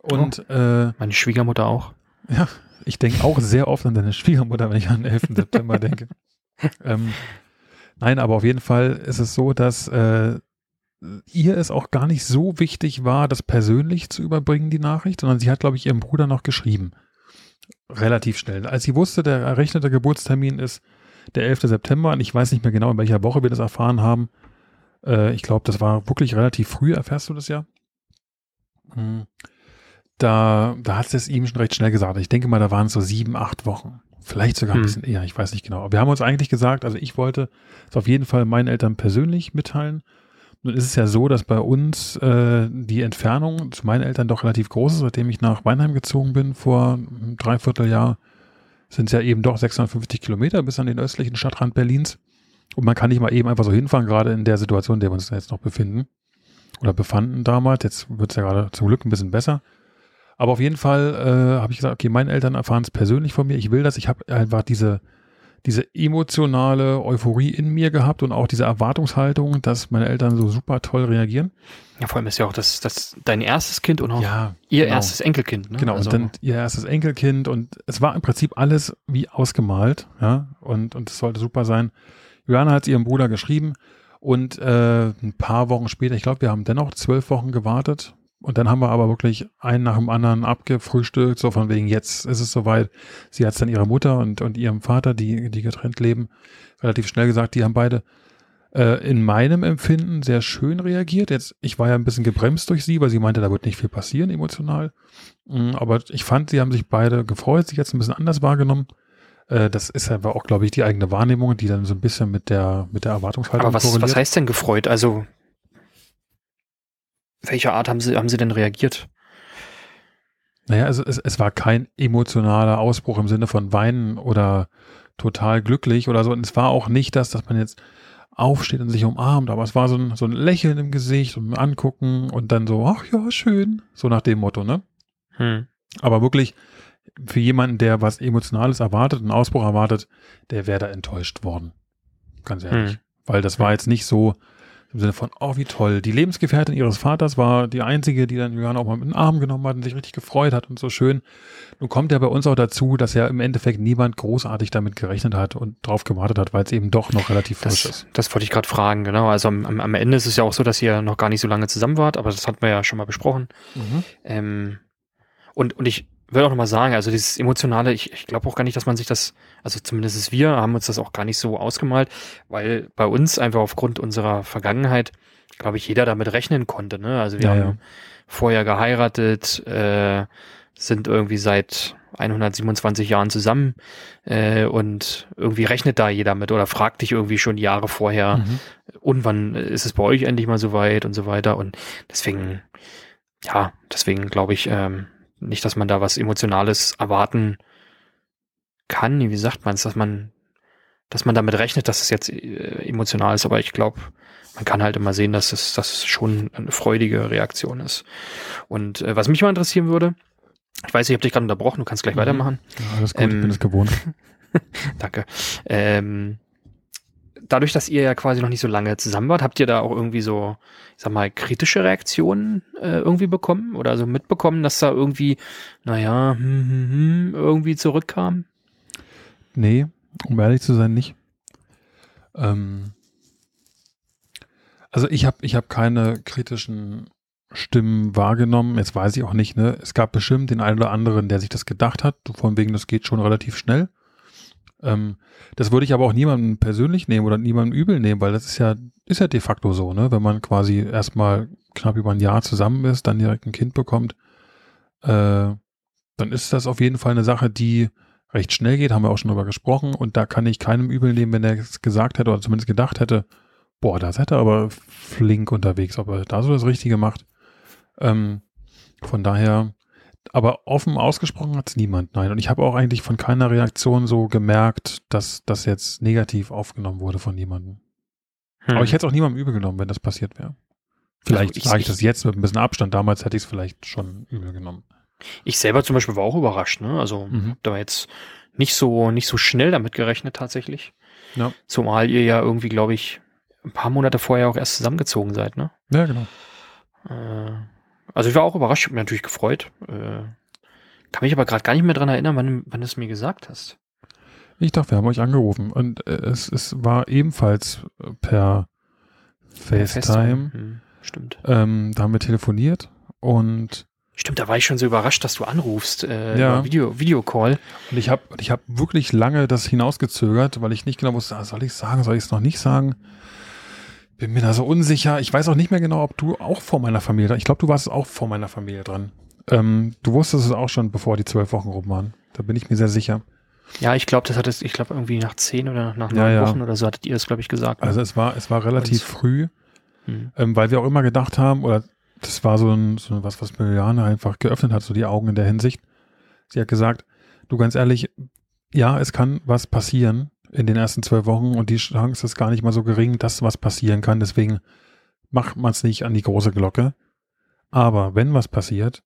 Und äh, Meine Schwiegermutter auch. ja, ich denke auch sehr oft an deine Schwiegermutter, wenn ich an den 11. September denke. Ähm, nein, aber auf jeden Fall ist es so, dass äh, ihr es auch gar nicht so wichtig war, das persönlich zu überbringen, die Nachricht, sondern sie hat, glaube ich, ihrem Bruder noch geschrieben. Relativ schnell. Als sie wusste, der errechnete Geburtstermin ist der 11. September und ich weiß nicht mehr genau, in welcher Woche wir das erfahren haben, Äh, ich glaube, das war wirklich relativ früh, erfährst du das ja. Hm. Da, da hat es ihm schon recht schnell gesagt. Ich denke mal, da waren es so sieben, acht Wochen. Vielleicht sogar ein hm. bisschen eher, ich weiß nicht genau. Aber wir haben uns eigentlich gesagt, also ich wollte es auf jeden Fall meinen Eltern persönlich mitteilen. Nun ist es ja so, dass bei uns äh, die Entfernung zu meinen Eltern doch relativ groß ist, seitdem ich nach Weinheim gezogen bin vor einem Dreivierteljahr sind es ja eben doch 650 Kilometer bis an den östlichen Stadtrand Berlins. Und man kann nicht mal eben einfach so hinfahren, gerade in der Situation, in der wir uns jetzt noch befinden. Oder befanden damals. Jetzt wird es ja gerade zum Glück ein bisschen besser. Aber auf jeden Fall äh, habe ich gesagt, okay, meine Eltern erfahren es persönlich von mir. Ich will das. Ich habe einfach diese, diese emotionale Euphorie in mir gehabt und auch diese Erwartungshaltung, dass meine Eltern so super toll reagieren. Ja, vor allem ist ja auch das, das dein erstes Kind und auch ja, ihr genau. erstes Enkelkind. Ne? Genau, also, und dann ihr erstes Enkelkind und es war im Prinzip alles wie ausgemalt, ja, und, und es sollte super sein. Johanna hat ihrem Bruder geschrieben und äh, ein paar Wochen später, ich glaube, wir haben dennoch zwölf Wochen gewartet, und dann haben wir aber wirklich einen nach dem anderen abgefrühstückt, so von wegen, jetzt ist es soweit. Sie hat es dann ihrer Mutter und, und ihrem Vater, die, die getrennt leben, relativ schnell gesagt, die haben beide äh, in meinem Empfinden sehr schön reagiert. Jetzt, ich war ja ein bisschen gebremst durch sie, weil sie meinte, da wird nicht viel passieren emotional. Mhm, aber ich fand, sie haben sich beide gefreut, sich jetzt ein bisschen anders wahrgenommen. Äh, das ist aber auch, glaube ich, die eigene Wahrnehmung, die dann so ein bisschen mit der, mit der Erwartungshaltung Aber was, was heißt denn gefreut? Also, welcher Art haben sie, haben sie denn reagiert? Naja, also es, es war kein emotionaler Ausbruch im Sinne von Weinen oder total glücklich oder so. Und es war auch nicht das, dass man jetzt aufsteht und sich umarmt, aber es war so ein, so ein Lächeln im Gesicht und ein Angucken und dann so, ach ja, schön. So nach dem Motto, ne? Hm. Aber wirklich für jemanden, der was Emotionales erwartet, einen Ausbruch erwartet, der wäre da enttäuscht worden. Ganz ehrlich. Hm. Weil das war hm. jetzt nicht so, im Sinne von, oh, wie toll. Die Lebensgefährtin ihres Vaters war die einzige, die dann Johanna auch mal mit den Arm genommen hat und sich richtig gefreut hat und so schön. Nun kommt ja bei uns auch dazu, dass ja im Endeffekt niemand großartig damit gerechnet hat und drauf gewartet hat, weil es eben doch noch relativ frisch das, ist. Das wollte ich gerade fragen, genau. Also am, am, Ende ist es ja auch so, dass ihr noch gar nicht so lange zusammen wart, aber das hatten wir ja schon mal besprochen. Mhm. Ähm, und, und ich würde auch nochmal sagen, also dieses Emotionale, ich, ich glaube auch gar nicht, dass man sich das, also zumindest wir haben uns das auch gar nicht so ausgemalt, weil bei uns einfach aufgrund unserer Vergangenheit, glaube ich, jeder damit rechnen konnte. Ne? Also wir ja, haben ja. vorher geheiratet, äh, sind irgendwie seit 127 Jahren zusammen äh, und irgendwie rechnet da jeder mit oder fragt dich irgendwie schon Jahre vorher, mhm. und wann ist es bei euch endlich mal so weit und so weiter. Und deswegen, ja, deswegen glaube ich, ähm, nicht, dass man da was Emotionales erwarten kann. Wie sagt man es, dass man, dass man damit rechnet, dass es jetzt äh, emotional ist, aber ich glaube, man kann halt immer sehen, dass es, dass es schon eine freudige Reaktion ist. Und äh, was mich mal interessieren würde, ich weiß, ich habe dich gerade unterbrochen, du kannst gleich mhm. weitermachen. Ja, alles gut, ähm, ich bin es gewohnt. danke. Ähm, dadurch, dass ihr ja quasi noch nicht so lange zusammen wart, habt ihr da auch irgendwie so, ich sag mal, kritische Reaktionen äh, irgendwie bekommen oder so mitbekommen, dass da irgendwie, naja, hm, hm, hm, irgendwie zurückkam? Nee, um ehrlich zu sein, nicht. Ähm, also ich habe ich hab keine kritischen Stimmen wahrgenommen. Jetzt weiß ich auch nicht, ne? Es gab bestimmt den einen oder anderen, der sich das gedacht hat, von wegen, das geht schon relativ schnell. Ähm, das würde ich aber auch niemandem persönlich nehmen oder niemandem übel nehmen, weil das ist ja, ist ja de facto so, ne? Wenn man quasi erstmal knapp über ein Jahr zusammen ist, dann direkt ein Kind bekommt, äh, dann ist das auf jeden Fall eine Sache, die recht schnell geht, haben wir auch schon drüber gesprochen und da kann ich keinem übel nehmen, wenn er es gesagt hätte oder zumindest gedacht hätte, boah, da seid ihr aber flink unterwegs, ob er da so das Richtige macht. Ähm, von daher, aber offen ausgesprochen hat es niemand, nein. Und ich habe auch eigentlich von keiner Reaktion so gemerkt, dass das jetzt negativ aufgenommen wurde von jemandem. Hm. Aber ich hätte es auch niemandem übel genommen, wenn das passiert wäre. Vielleicht also sage ich das jetzt mit ein bisschen Abstand. Damals hätte ich es vielleicht schon übel genommen. Ich selber zum Beispiel war auch überrascht, ne? Also mhm. da war jetzt nicht so, nicht so schnell damit gerechnet tatsächlich. Ja. Zumal ihr ja irgendwie, glaube ich, ein paar Monate vorher auch erst zusammengezogen seid, ne? Ja, genau. Äh, also ich war auch überrascht, hab mich natürlich gefreut. Äh, kann mich aber gerade gar nicht mehr dran erinnern, wann, wann du es mir gesagt hast. Ich dachte, wir haben euch angerufen und äh, es, es war ebenfalls per FaceTime. Hm, stimmt. Ähm, da haben wir telefoniert und Stimmt, da war ich schon so überrascht, dass du anrufst. Äh, ja. Video, Videocall. Und ich habe ich hab wirklich lange das hinausgezögert, weil ich nicht genau wusste, ah, soll ich sagen, soll ich es noch nicht sagen? Bin mir da so unsicher. Ich weiß auch nicht mehr genau, ob du auch vor meiner Familie dran. Ich glaube, du warst auch vor meiner Familie dran. Ähm, du wusstest es auch schon, bevor die zwölf Wochen rum waren. Da bin ich mir sehr sicher. Ja, ich glaube, das hat es, ich glaube, irgendwie nach zehn oder nach neun Ja, ja. Wochen oder so hattet ihr es, glaube ich, gesagt. ne? Also es war, es war relativ Und- früh, Hm. ähm, weil wir auch immer gedacht haben, oder das war so ein, so was, was Juliane einfach geöffnet hat, so die Augen in der Hinsicht. Sie hat gesagt, du ganz ehrlich, ja, es kann was passieren in den ersten zwölf Wochen und die Chance ist gar nicht mal so gering, dass was passieren kann. Deswegen macht man es nicht an die große Glocke. Aber wenn was passiert,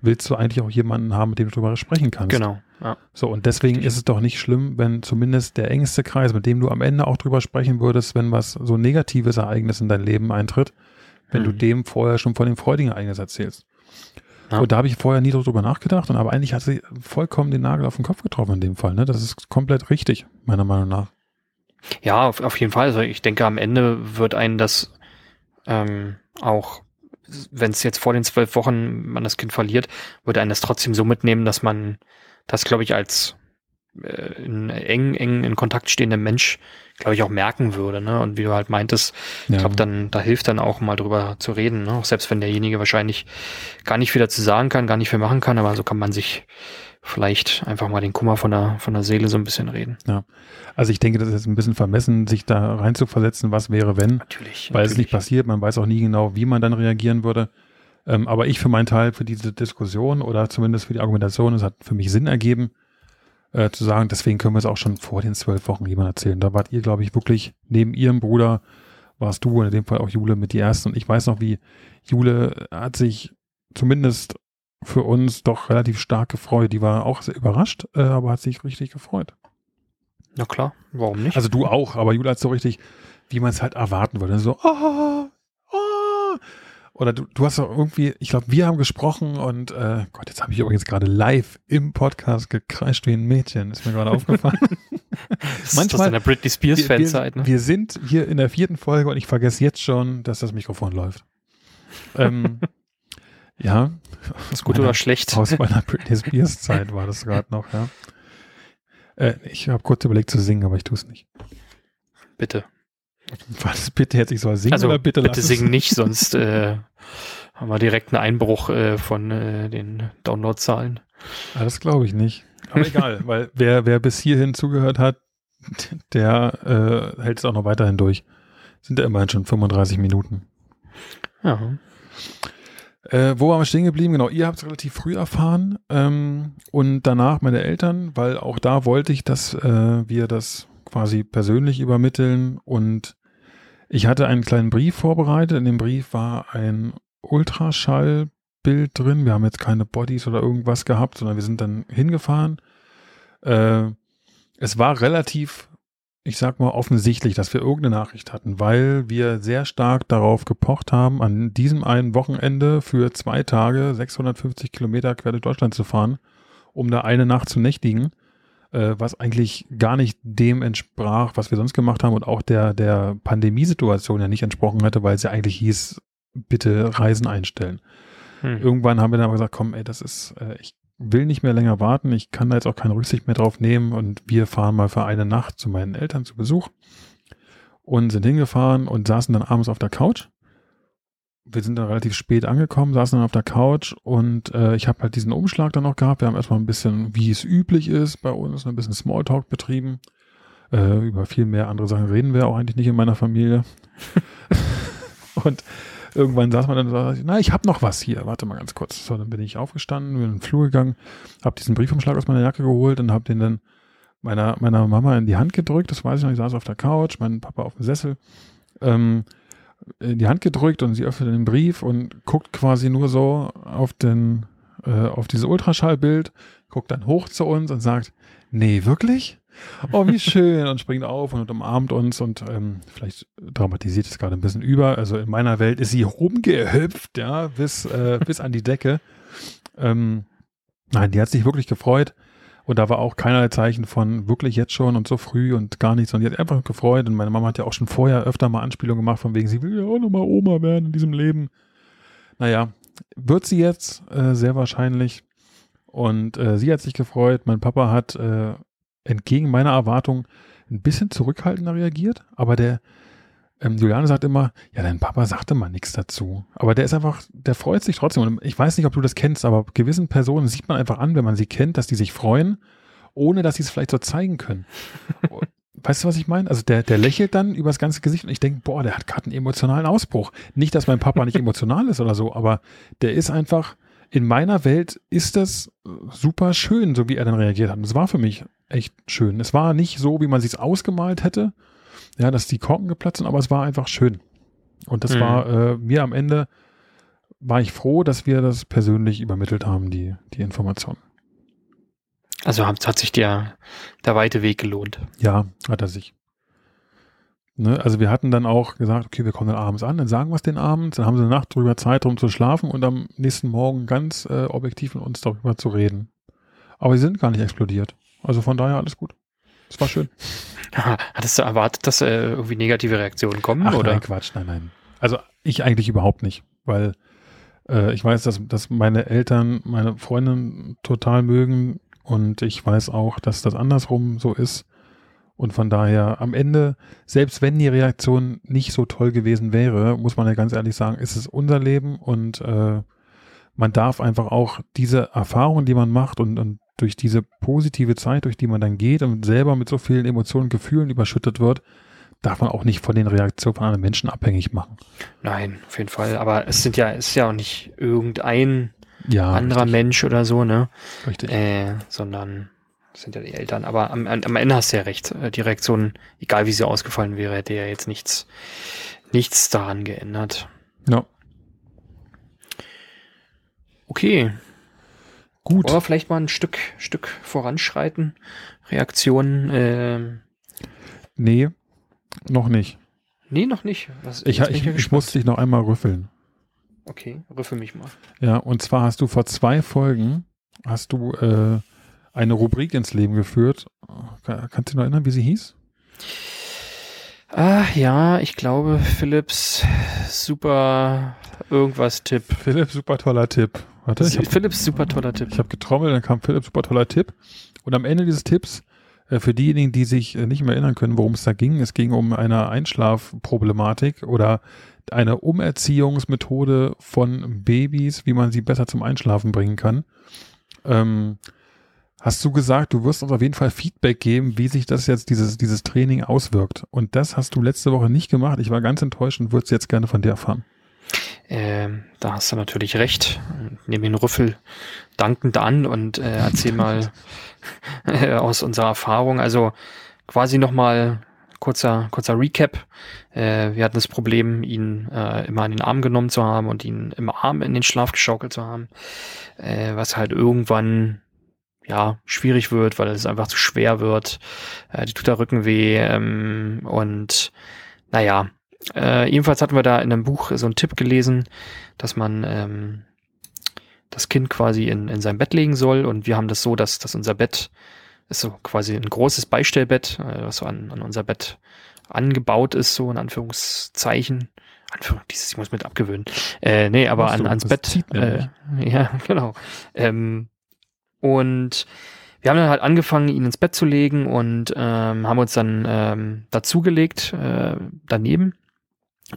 willst du eigentlich auch jemanden haben, mit dem du darüber sprechen kannst. Genau. Ja. So, und deswegen ist es doch nicht schlimm, wenn zumindest der engste Kreis, mit dem du am Ende auch drüber sprechen würdest, wenn was so negatives Ereignis in dein Leben eintritt, wenn du Mhm. dem vorher schon von dem freudigen Ereignis erzählst. Ja. Und da habe ich vorher nie drüber nachgedacht, und aber eigentlich hat sie vollkommen den Nagel auf den Kopf getroffen in dem Fall. Ne? Das ist komplett richtig, meiner Meinung nach. Ja, auf, auf jeden Fall. Also ich denke, am Ende wird einen das ähm, auch, wenn es jetzt vor den zwölf Wochen man das Kind verliert, wird einen das trotzdem so mitnehmen, dass man das, glaube ich, als äh, eng, eng in Kontakt stehender Mensch, glaube ich, auch merken würde. Ne? Und wie du halt meintest, Ja. ich glaube, dann, da hilft dann auch mal drüber zu reden. Ne? Auch selbst wenn derjenige wahrscheinlich gar nicht viel dazu sagen kann, gar nicht viel machen kann, aber so kann man sich vielleicht einfach mal den Kummer von der, von der Seele so ein bisschen reden. Also ich denke, das ist jetzt ein bisschen vermessen, sich da rein zu versetzen, was wäre, wenn. Natürlich. weil es natürlich. nicht passiert. Man weiß auch nie genau, wie man dann reagieren würde. Ähm, aber ich für meinen Teil, für diese Diskussion oder zumindest für die Argumentation, es hat für mich Sinn ergeben, äh, zu sagen, deswegen können wir es auch schon vor den zwölf Wochen jemand erzählen. Da wart ihr, glaube ich, wirklich neben ihrem Bruder, warst du und in dem Fall auch Jule mit die Ersten. Und ich weiß noch, wie Jule hat sich zumindest für uns doch relativ stark gefreut. Die war auch sehr überrascht, äh, aber hat sich richtig gefreut. Na klar, warum nicht? Also du auch, aber Jule hat so richtig, wie man es halt erwarten würde. So, ah. Oder du, du hast doch irgendwie, ich glaube, wir haben gesprochen und äh, Gott, jetzt habe ich übrigens gerade live im Podcast gekreischt wie ein Mädchen. Ist mir gerade aufgefallen. das ist manchmal- das in der Britney Spears wir, Fanzeit, wir, ne? wir sind hier in der vierten Folge und ich vergesse jetzt schon, dass das Mikrofon läuft. Ähm, ja. Ist gut meiner- oder schlecht? Aus meiner Britney Spears Zeit war das gerade noch, ja. Äh, ich habe kurz überlegt zu singen, aber ich tue es nicht. Bitte. Was bitte jetzt ich soll singen Also oder bitte bitte, lass es? singen nicht, sonst äh, haben wir direkt einen Einbruch äh, von äh, den Downloadzahlen. Ah, das glaube ich nicht. Aber egal, weil wer, wer bis hierhin zugehört hat, der äh, hält es auch noch weiterhin durch. Sind ja immerhin schon 35 Minuten. Ja. Äh, wo waren wir stehen geblieben? Genau, ihr habt es relativ früh erfahren ähm, und danach meine Eltern, weil auch da wollte ich, dass äh, wir das quasi persönlich übermitteln und ich hatte einen kleinen Brief vorbereitet. In dem Brief war ein Ultraschallbild drin. Wir haben jetzt keine Bodies oder irgendwas gehabt, sondern wir sind dann hingefahren. Äh, es war relativ, ich sag mal, offensichtlich, dass wir irgendeine Nachricht hatten, weil wir sehr stark darauf gepocht haben, an diesem einen Wochenende für zwei Tage 650 Kilometer quer durch Deutschland zu fahren, um da eine Nacht zu nächtigen, äh, was eigentlich gar nicht dem entsprach, was wir sonst gemacht haben und auch der, der Pandemiesituation ja nicht entsprochen hatte, weil es ja eigentlich hieß, bitte Reisen einstellen. Hm. Irgendwann haben wir dann aber gesagt, komm, ey, das ist, äh, ich will nicht mehr länger warten, ich kann da jetzt auch keine Rücksicht mehr drauf nehmen und wir fahren mal für eine Nacht zu meinen Eltern zu Besuch und sind hingefahren und saßen dann abends auf der Couch. Wir sind dann relativ spät angekommen, saßen dann auf der Couch und äh, ich habe halt diesen Umschlag dann noch gehabt. Wir haben erstmal ein bisschen, wie es üblich ist, bei uns ein bisschen Smalltalk betrieben. Äh, über viel mehr andere Sachen reden wir auch eigentlich nicht in meiner Familie. und irgendwann saß man dann und sagte, na, ich habe noch was hier. Warte mal ganz kurz. So, dann bin ich aufgestanden, bin in den Flur gegangen, habe diesen Briefumschlag aus meiner Jacke geholt und habe den dann meiner, meiner Mama in die Hand gedrückt. Das weiß ich noch, ich saß auf der Couch, mein Papa auf dem Sessel. Ähm, in die Hand gedrückt und sie öffnet den Brief und guckt quasi nur so auf den, äh, auf dieses Ultraschallbild, guckt dann hoch zu uns und sagt, nee, wirklich? Oh, wie schön und springt auf und umarmt uns und ähm, vielleicht dramatisiert es gerade ein bisschen über. Also in meiner Welt ist sie rumgehüpft, ja, bis, äh, bis an die Decke. Ähm, nein, die hat sich wirklich gefreut und da war auch keinerlei Zeichen von wirklich jetzt schon und so früh und gar nichts. Und die hat einfach gefreut und meine Mama hat ja auch schon vorher öfter mal Anspielungen gemacht von wegen, sie will ja auch nochmal Oma werden in diesem Leben. Naja, wird sie jetzt äh, sehr wahrscheinlich. Und äh, sie hat sich gefreut. Mein Papa hat äh, entgegen meiner Erwartung ein bisschen zurückhaltender reagiert, aber der, ähm, Juliane sagt immer, ja, dein Papa sagte mal nichts dazu. Aber der ist einfach, der freut sich trotzdem. Und ich weiß nicht, ob du das kennst, aber gewissen Personen sieht man einfach an, wenn man sie kennt, dass die sich freuen, ohne dass sie es vielleicht so zeigen können. weißt du, was ich meine? Also der, der lächelt dann über das ganze Gesicht und ich denke, boah, der hat gerade einen emotionalen Ausbruch. Nicht, dass mein Papa nicht emotional ist oder so, aber der ist einfach, in meiner Welt ist das super schön, so wie er dann reagiert hat. Und es war für mich echt schön. Es war nicht so, wie man sich ausgemalt hätte, ja, dass die Korken geplatzt sind, aber es war einfach schön. Und das mhm. war äh, mir am Ende, war ich froh, dass wir das persönlich übermittelt haben, die, die Information. Also hat, hat sich der, der weite Weg gelohnt. Ja, hat er sich. Ne, also wir hatten dann auch gesagt, okay, wir kommen dann abends an, dann sagen wir es den abends, dann haben sie eine Nacht drüber Zeit, um zu schlafen und am nächsten Morgen ganz äh, objektiv mit uns darüber zu reden. Aber sie sind gar nicht explodiert. Also von daher alles gut. Es war schön. Hattest du erwartet, dass äh, irgendwie negative Reaktionen kommen? Ach, oder? Nein, Quatsch, nein, nein. Also ich eigentlich überhaupt nicht, weil äh, ich weiß, dass, dass meine Eltern meine Freundin total mögen und ich weiß auch, dass das andersrum so ist. Und von daher am Ende, selbst wenn die Reaktion nicht so toll gewesen wäre, muss man ja ganz ehrlich sagen, ist es unser Leben und äh, man darf einfach auch diese Erfahrungen, die man macht und, und durch diese positive Zeit, durch die man dann geht und selber mit so vielen Emotionen und Gefühlen überschüttet wird, darf man auch nicht von den Reaktionen von anderen Menschen abhängig machen. Nein, auf jeden Fall. Aber es sind ja, es ist ja auch nicht irgendein ja, anderer richtig. Mensch oder so, ne? Richtig. Äh, sondern sind ja die Eltern. Aber am, am Ende hast du ja recht. Äh, die Reaktion, egal wie sie ausgefallen wäre, hätte ja jetzt nichts, nichts daran geändert. Ja. Okay, Gut. Oder vielleicht mal ein Stück, Stück voranschreiten. Reaktionen. Äh, nee, noch nicht. Nee, noch nicht. Was, ich, ich, ich muss dich noch einmal rüffeln. Okay, rüffel mich mal. Ja, und zwar hast du vor zwei Folgen hast du äh, eine Rubrik ins Leben geführt. Kannst du dich noch erinnern, wie sie hieß? Ah, ja, ich glaube, Philips super irgendwas Tipp. Philips super toller Tipp. Warte, ich hab, Philips super toller Tipp. Ich habe getrommelt, dann kam Philips super toller Tipp. Und am Ende dieses Tipps, äh, für diejenigen, die sich äh, nicht mehr erinnern können, worum es da ging, es ging um eine Einschlafproblematik oder eine Umerziehungsmethode von Babys, wie man sie besser zum Einschlafen bringen kann. Ähm, hast du gesagt, du wirst uns auf jeden Fall Feedback geben, wie sich das jetzt, dieses, dieses Training auswirkt. Und das hast du letzte Woche nicht gemacht. Ich war ganz enttäuscht und würde es jetzt gerne von dir erfahren. Ähm, da hast du natürlich recht. Nehme den Rüffel dankend an und äh, erzähl mal äh, aus unserer Erfahrung. Also quasi nochmal kurzer, kurzer Recap. Äh, wir hatten das Problem, ihn äh, immer an den Arm genommen zu haben und ihn im Arm in den Schlaf geschaukelt zu haben, äh, was halt irgendwann ja schwierig wird, weil es einfach zu schwer wird. Äh, die tut der Rücken weh ähm, und naja, äh, jedenfalls hatten wir da in einem Buch so einen Tipp gelesen, dass man ähm, das Kind quasi in, in sein Bett legen soll und wir haben das so, dass, dass unser Bett ist so quasi ein großes Beistellbett, äh, was so an, an unser Bett angebaut ist, so in Anführungszeichen. Anführung, dieses, ich muss mit abgewöhnen. Äh, nee, aber an, ans Bett. Äh, ja, genau. Ähm, und wir haben dann halt angefangen, ihn ins Bett zu legen und ähm, haben uns dann ähm, dazugelegt, äh, daneben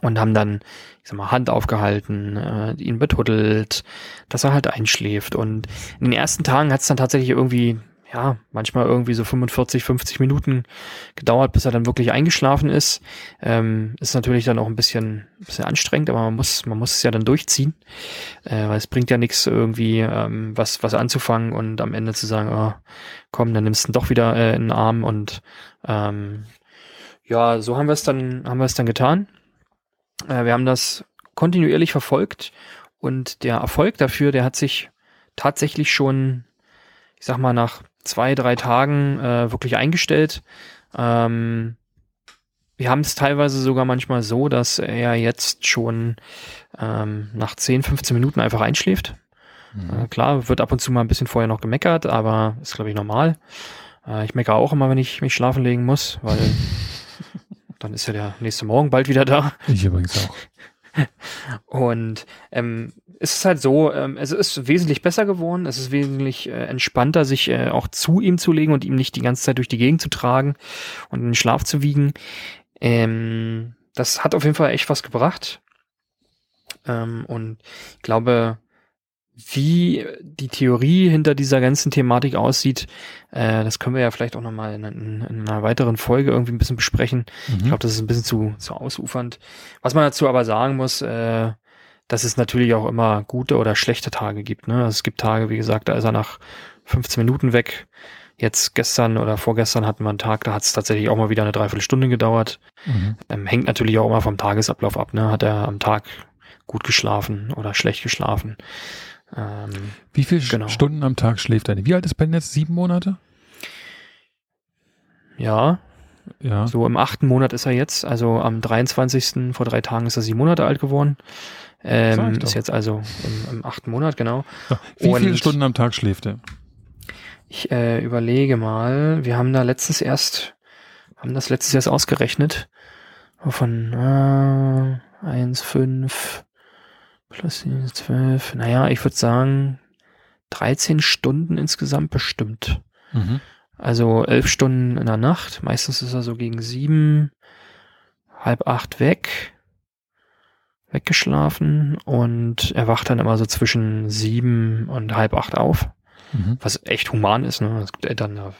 und haben dann, ich sag mal, Hand aufgehalten, äh, ihn betuddelt, dass er halt einschläft. Und in den ersten Tagen hat es dann tatsächlich irgendwie, ja, manchmal irgendwie so 45, 50 Minuten gedauert, bis er dann wirklich eingeschlafen ist. Ähm, ist natürlich dann auch ein bisschen, bisschen anstrengend, aber man muss, man muss es ja dann durchziehen, äh, weil es bringt ja nichts irgendwie ähm, was, was anzufangen und am Ende zu sagen, oh, komm, dann nimmst du ihn doch wieder äh, in den Arm und ähm, ja, so haben wir es dann, haben wir es dann getan. Äh, wir haben das kontinuierlich verfolgt und der Erfolg dafür, der hat sich tatsächlich schon, ich sag mal, nach zwei, drei Tagen äh, wirklich eingestellt. Ähm, wir haben es teilweise sogar manchmal so, dass er jetzt schon ähm, nach 10, 15 Minuten einfach einschläft. Mhm. Äh, klar, wird ab und zu mal ein bisschen vorher noch gemeckert, aber ist, glaube ich, normal. Äh, ich meckere auch immer, wenn ich mich schlafen legen muss, weil dann ist ja der nächste Morgen bald wieder da. Ich übrigens auch. Und ähm, es ist halt so, ähm, es ist wesentlich besser geworden, es ist wesentlich äh, entspannter, sich äh, auch zu ihm zu legen und ihm nicht die ganze Zeit durch die Gegend zu tragen und in den Schlaf zu wiegen. Ähm, das hat auf jeden Fall echt was gebracht. Ähm, und ich glaube, wie die Theorie hinter dieser ganzen Thematik aussieht, äh, das können wir ja vielleicht auch nochmal in, in, in einer weiteren Folge irgendwie ein bisschen besprechen. Mhm. Ich glaube, das ist ein bisschen zu, zu ausufernd. Was man dazu aber sagen muss, äh, dass es natürlich auch immer gute oder schlechte Tage gibt. Ne? Also es gibt Tage, wie gesagt, da ist er nach 15 Minuten weg. Jetzt gestern oder vorgestern hatten wir einen Tag, da hat es tatsächlich auch mal wieder eine Dreiviertelstunde gedauert. Mhm. Ähm, hängt natürlich auch immer vom Tagesablauf ab. Ne? Hat er am Tag gut geschlafen oder schlecht geschlafen? Ähm, Wie viele Genau. Stunden am Tag schläft er? Wie alt ist Ben jetzt? Sieben Monate? ja, Ja. so im achten Monat ist er jetzt. Also am 23. vor drei Tagen ist er sieben Monate alt geworden. Ähm, ich doch. ist jetzt also im, im achten Monat, genau. Ja. Wie viele Und- Stunden am Tag schläft er? Ich äh, überlege mal, wir haben da letztens erst, haben das letztes erst ausgerechnet. Von äh, 1, 5 plus 12, naja, ich würde sagen 13 Stunden insgesamt bestimmt. Mhm. Also elf Stunden in der Nacht. Meistens ist er so gegen sieben, halb acht weg, weggeschlafen und er wacht dann immer so zwischen sieben und halb acht auf Mhm. was echt human ist. Ne? Es gibt Eltern, da,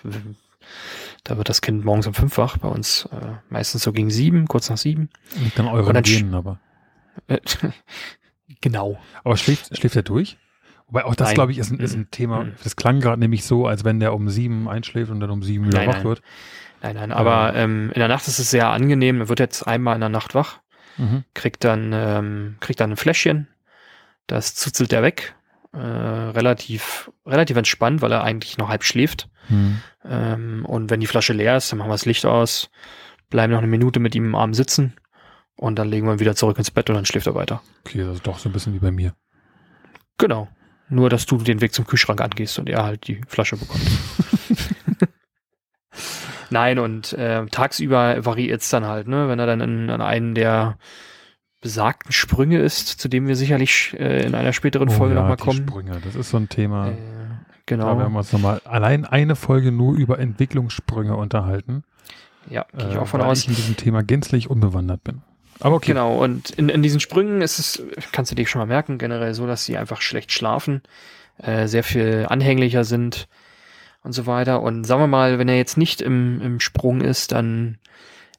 da wird das Kind morgens um fünf wach, bei uns äh, meistens so gegen sieben, kurz nach sieben. Liegt euren dann sch- Genen aber. Genau. Aber schläft, schläft er durch? Wobei auch das, glaube ich, ist ein, ist ein Thema. Mhm. Das klang gerade nämlich so, als wenn der um sieben einschläft und dann um sieben wieder Nein, wach nein. wird. Nein, nein, aber ähm, in der Nacht ist es sehr angenehm. Er wird jetzt einmal in der Nacht wach, Mhm. kriegt dann, ähm, kriegt dann ein Fläschchen, das zuzelt er weg. Äh, relativ, relativ entspannt, weil er eigentlich noch halb schläft. Mhm. Ähm, und wenn die Flasche leer ist, dann machen wir das Licht aus, bleiben noch eine Minute mit ihm im Arm sitzen und dann legen wir ihn wieder zurück ins Bett und dann schläft er weiter. Okay, das ist doch so ein bisschen wie bei mir. Genau. Nur, dass du den Weg zum Kühlschrank angehst und er halt die Flasche bekommt. Nein, und äh, tagsüber variiert es dann halt, ne? Wenn er dann in, an einen der besagten Sprünge ist, zu dem wir sicherlich äh, in einer späteren Folge oh, ja, nochmal kommen. Sprünge, das ist so ein Thema. Äh, Da werden genau. wir uns nochmal allein eine Folge nur über Entwicklungssprünge unterhalten. Ja, gehe ich äh, auch von weil aus. ich in diesem Thema gänzlich unbewandert bin. Aber okay. Genau, und in, in diesen Sprüngen ist es, kannst du dir schon mal merken, generell so, dass sie einfach schlecht schlafen, äh, sehr viel anhänglicher sind und so weiter. Und sagen wir mal, wenn er jetzt nicht im, im Sprung ist, dann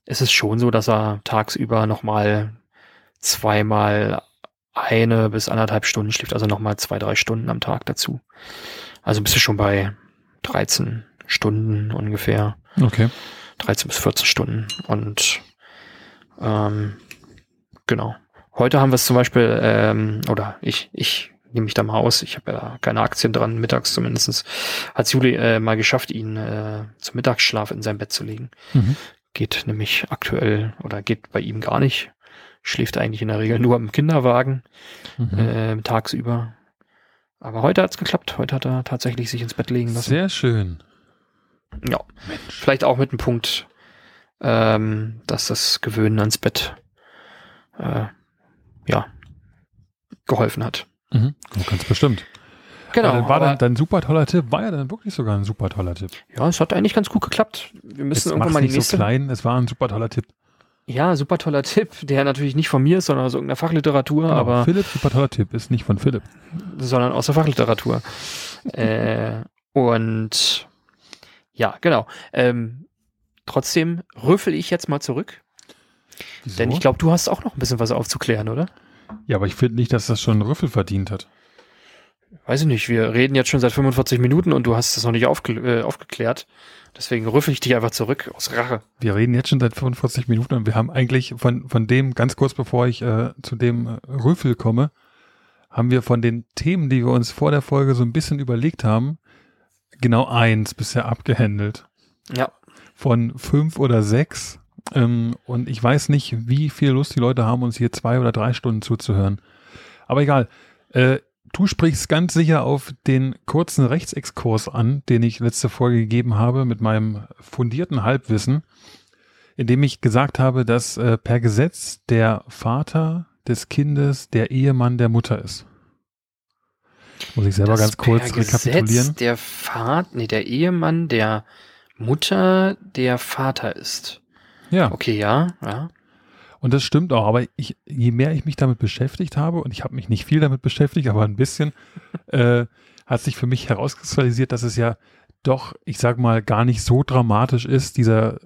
ist es schon so, dass er tagsüber nochmal zweimal eine bis anderthalb Stunden schläft, also nochmal zwei, drei Stunden am Tag dazu. Also bist du schon bei 13 Stunden ungefähr. Okay. 13 bis 14 Stunden. Und ähm, genau. Heute haben wir es zum Beispiel, ähm, oder ich, ich nehme mich da mal aus, ich habe ja keine Aktien dran, mittags zumindestens hat Juli äh, mal geschafft, ihn äh, zum Mittagsschlaf in sein Bett zu legen. Mhm. Geht nämlich aktuell oder geht bei ihm gar nicht. Schläft eigentlich in der Regel nur im Kinderwagen Mhm. äh, tagsüber. Aber heute hat's geklappt. Heute hat er tatsächlich sich ins Bett legen lassen. Sehr schön. Ja, vielleicht auch mit dem Punkt, ähm, dass das Gewöhnen ans Bett äh, ja geholfen hat. Mhm. Kannst bestimmt. Genau. Dann war dann dein super toller Tipp, war ja dann wirklich sogar ein super toller Tipp. ja, es hat eigentlich ganz gut geklappt. Wir müssen Jetzt irgendwann mal die nicht nächste. so klein, es war ein super toller Tipp. ja, super toller Tipp, der natürlich nicht von mir ist, sondern aus irgendeiner Fachliteratur, Genau. aber Philipp, super toller Tipp, ist nicht von Philipp. sondern aus der Fachliteratur. äh, und ja, genau. Ähm, trotzdem rüffel ich jetzt mal zurück, Wieso? denn ich glaube, du hast auch noch ein bisschen was aufzuklären, oder? ja, aber ich finde nicht, dass das schon einen Rüffel verdient hat. Weiß ich nicht, wir reden jetzt schon seit 45 Minuten und du hast das noch nicht aufge äh, aufgeklärt. Deswegen rüffel ich dich einfach zurück aus Rache. Wir reden jetzt schon seit 45 Minuten und wir haben eigentlich von, von dem, ganz kurz bevor ich äh, zu dem äh, Rüffel komme, haben wir von den Themen, die wir uns vor der Folge so ein bisschen überlegt haben, genau eins bisher abgehandelt. Ja, Von fünf oder sechs. Ähm, und ich weiß nicht, wie viel Lust die Leute haben, uns hier zwei oder drei Stunden zuzuhören. Aber egal. Äh, du sprichst ganz sicher auf den kurzen Rechtsexkurs an, den ich letzte Folge gegeben habe mit meinem fundierten Halbwissen, indem ich gesagt habe, dass äh, per Gesetz der Vater des Kindes der Ehemann der Mutter ist. Muss ich selber dass ganz kurz per rekapitulieren. Gesetz der Vater, nee, der Ehemann der Mutter der Vater ist. Ja. Okay, ja, ja. Und das stimmt auch, aber ich, je mehr ich mich damit beschäftigt habe, und ich habe mich nicht viel damit beschäftigt, aber ein bisschen, äh, hat sich für mich herauskristallisiert, dass es ja doch, ich sag mal, gar nicht so dramatisch ist, dieser,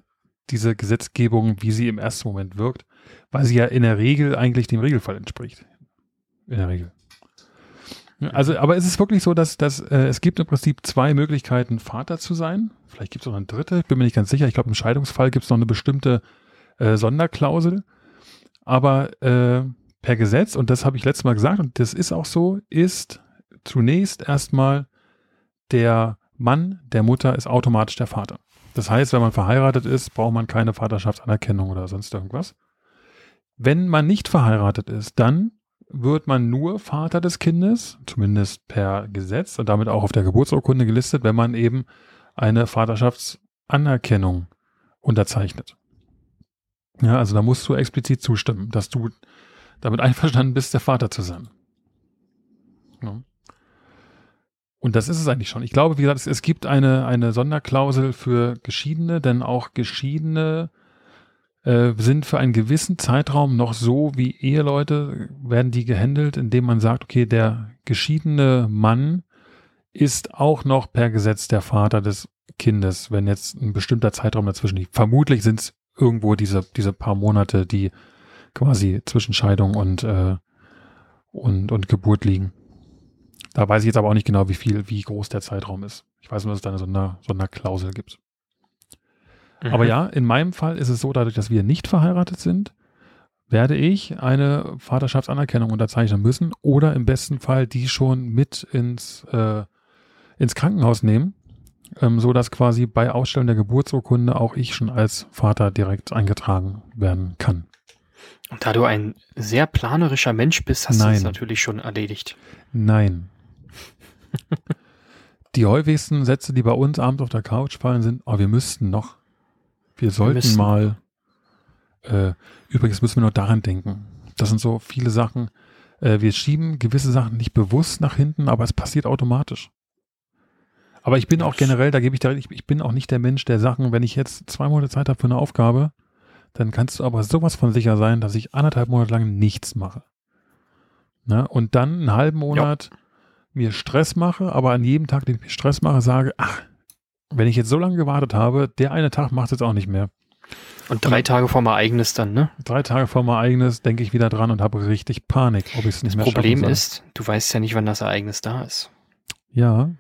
diese Gesetzgebung, wie sie im ersten Moment wirkt, weil sie ja in der Regel eigentlich dem Regelfall entspricht. In der Regel. Also, aber es ist wirklich so, dass, dass äh, es gibt im Prinzip zwei Möglichkeiten, Vater zu sein. Vielleicht gibt es noch eine dritte, ich bin mir nicht ganz sicher. Ich glaube, im Scheidungsfall gibt es noch eine bestimmte äh, Sonderklausel. Aber äh, per Gesetz, und das habe ich letztes Mal gesagt, und das ist auch so, ist zunächst erstmal der Mann der Mutter ist automatisch der Vater. Das heißt, wenn man verheiratet ist, braucht man keine Vaterschaftsanerkennung oder sonst irgendwas. Wenn man nicht verheiratet ist, dann wird man nur Vater des Kindes, zumindest per Gesetz und damit auch auf der Geburtsurkunde gelistet, wenn man eben eine Vaterschaftsanerkennung unterzeichnet. Ja, also da musst du explizit zustimmen, dass du damit einverstanden bist, der Vater zu sein. Ja. Und das ist es eigentlich schon. Ich glaube, wie gesagt, es, gibt eine, eine Sonderklausel für Geschiedene, denn auch Geschiedene äh, sind für einen gewissen Zeitraum noch so wie Eheleute, werden die gehandelt, indem man sagt, okay, der geschiedene Mann ist auch noch per Gesetz der Vater des Kindes, wenn jetzt ein bestimmter Zeitraum dazwischen liegt. Vermutlich sind es irgendwo diese, diese paar Monate, die quasi zwischen Scheidung und, äh, und, und Geburt liegen. Da weiß ich jetzt aber auch nicht genau, wie viel, wie groß der Zeitraum ist. Ich weiß nur, dass es da eine Sonder, Sonderklausel gibt. Mhm. Aber ja, in meinem Fall ist es so, dadurch, dass wir nicht verheiratet sind, werde ich eine Vaterschaftsanerkennung unterzeichnen müssen oder im besten Fall die schon mit ins, äh, ins Krankenhaus nehmen, ähm, so dass quasi bei Ausstellung der Geburtsurkunde auch ich schon als Vater direkt eingetragen werden kann. Und da du ein sehr planerischer Mensch bist, hast Nein. du es natürlich schon erledigt. Nein. die häufigsten Sätze, die bei uns abends auf der Couch fallen, sind, oh, wir müssten noch. Wir sollten wir mal. Äh, übrigens müssen wir noch daran denken. Das sind so viele Sachen. Äh, wir schieben gewisse Sachen nicht bewusst nach hinten, aber es passiert automatisch. Aber ich bin auch generell, da gebe ich dir, ich, ich bin auch nicht der Mensch, der Sachen, wenn ich jetzt zwei Monate Zeit habe für eine Aufgabe, dann kannst du aber sowas von sicher sein, dass ich anderthalb Monate lang nichts mache. Na, und dann einen halben Monat ja mir Stress mache, aber an jedem Tag, den ich mir Stress mache, sage, ach, wenn ich jetzt so lange gewartet habe, der eine Tag macht es jetzt auch nicht mehr. Und drei und, Tage vor mein eigenes dann, ne? Drei Tage vor mein eigenes denke ich wieder dran und habe richtig Panik, ob ich es nicht das mehr. Das Problem ist, du weißt ja nicht, wann das Ereignis da ist. Ja.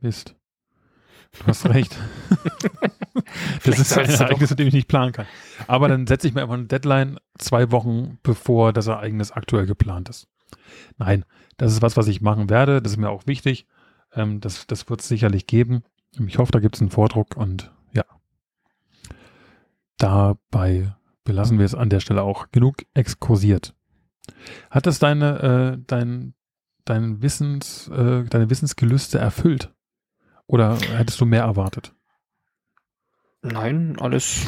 Mist. Du hast recht. das ist ein Ereignis, mit dem ich nicht planen kann. Aber dann setze ich mir einfach eine Deadline zwei Wochen, bevor das Ereignis aktuell geplant ist. Nein, das ist was, was ich machen werde. Das ist mir auch wichtig. Ähm, das das wird es sicherlich geben. Ich hoffe, da gibt es einen Vordruck und ja. Dabei belassen wir es an der Stelle auch genug exkursiert. Hat es deine, äh, dein, dein Wissens, äh, deine Wissensgelüste erfüllt? Oder hättest du mehr erwartet? Nein, alles,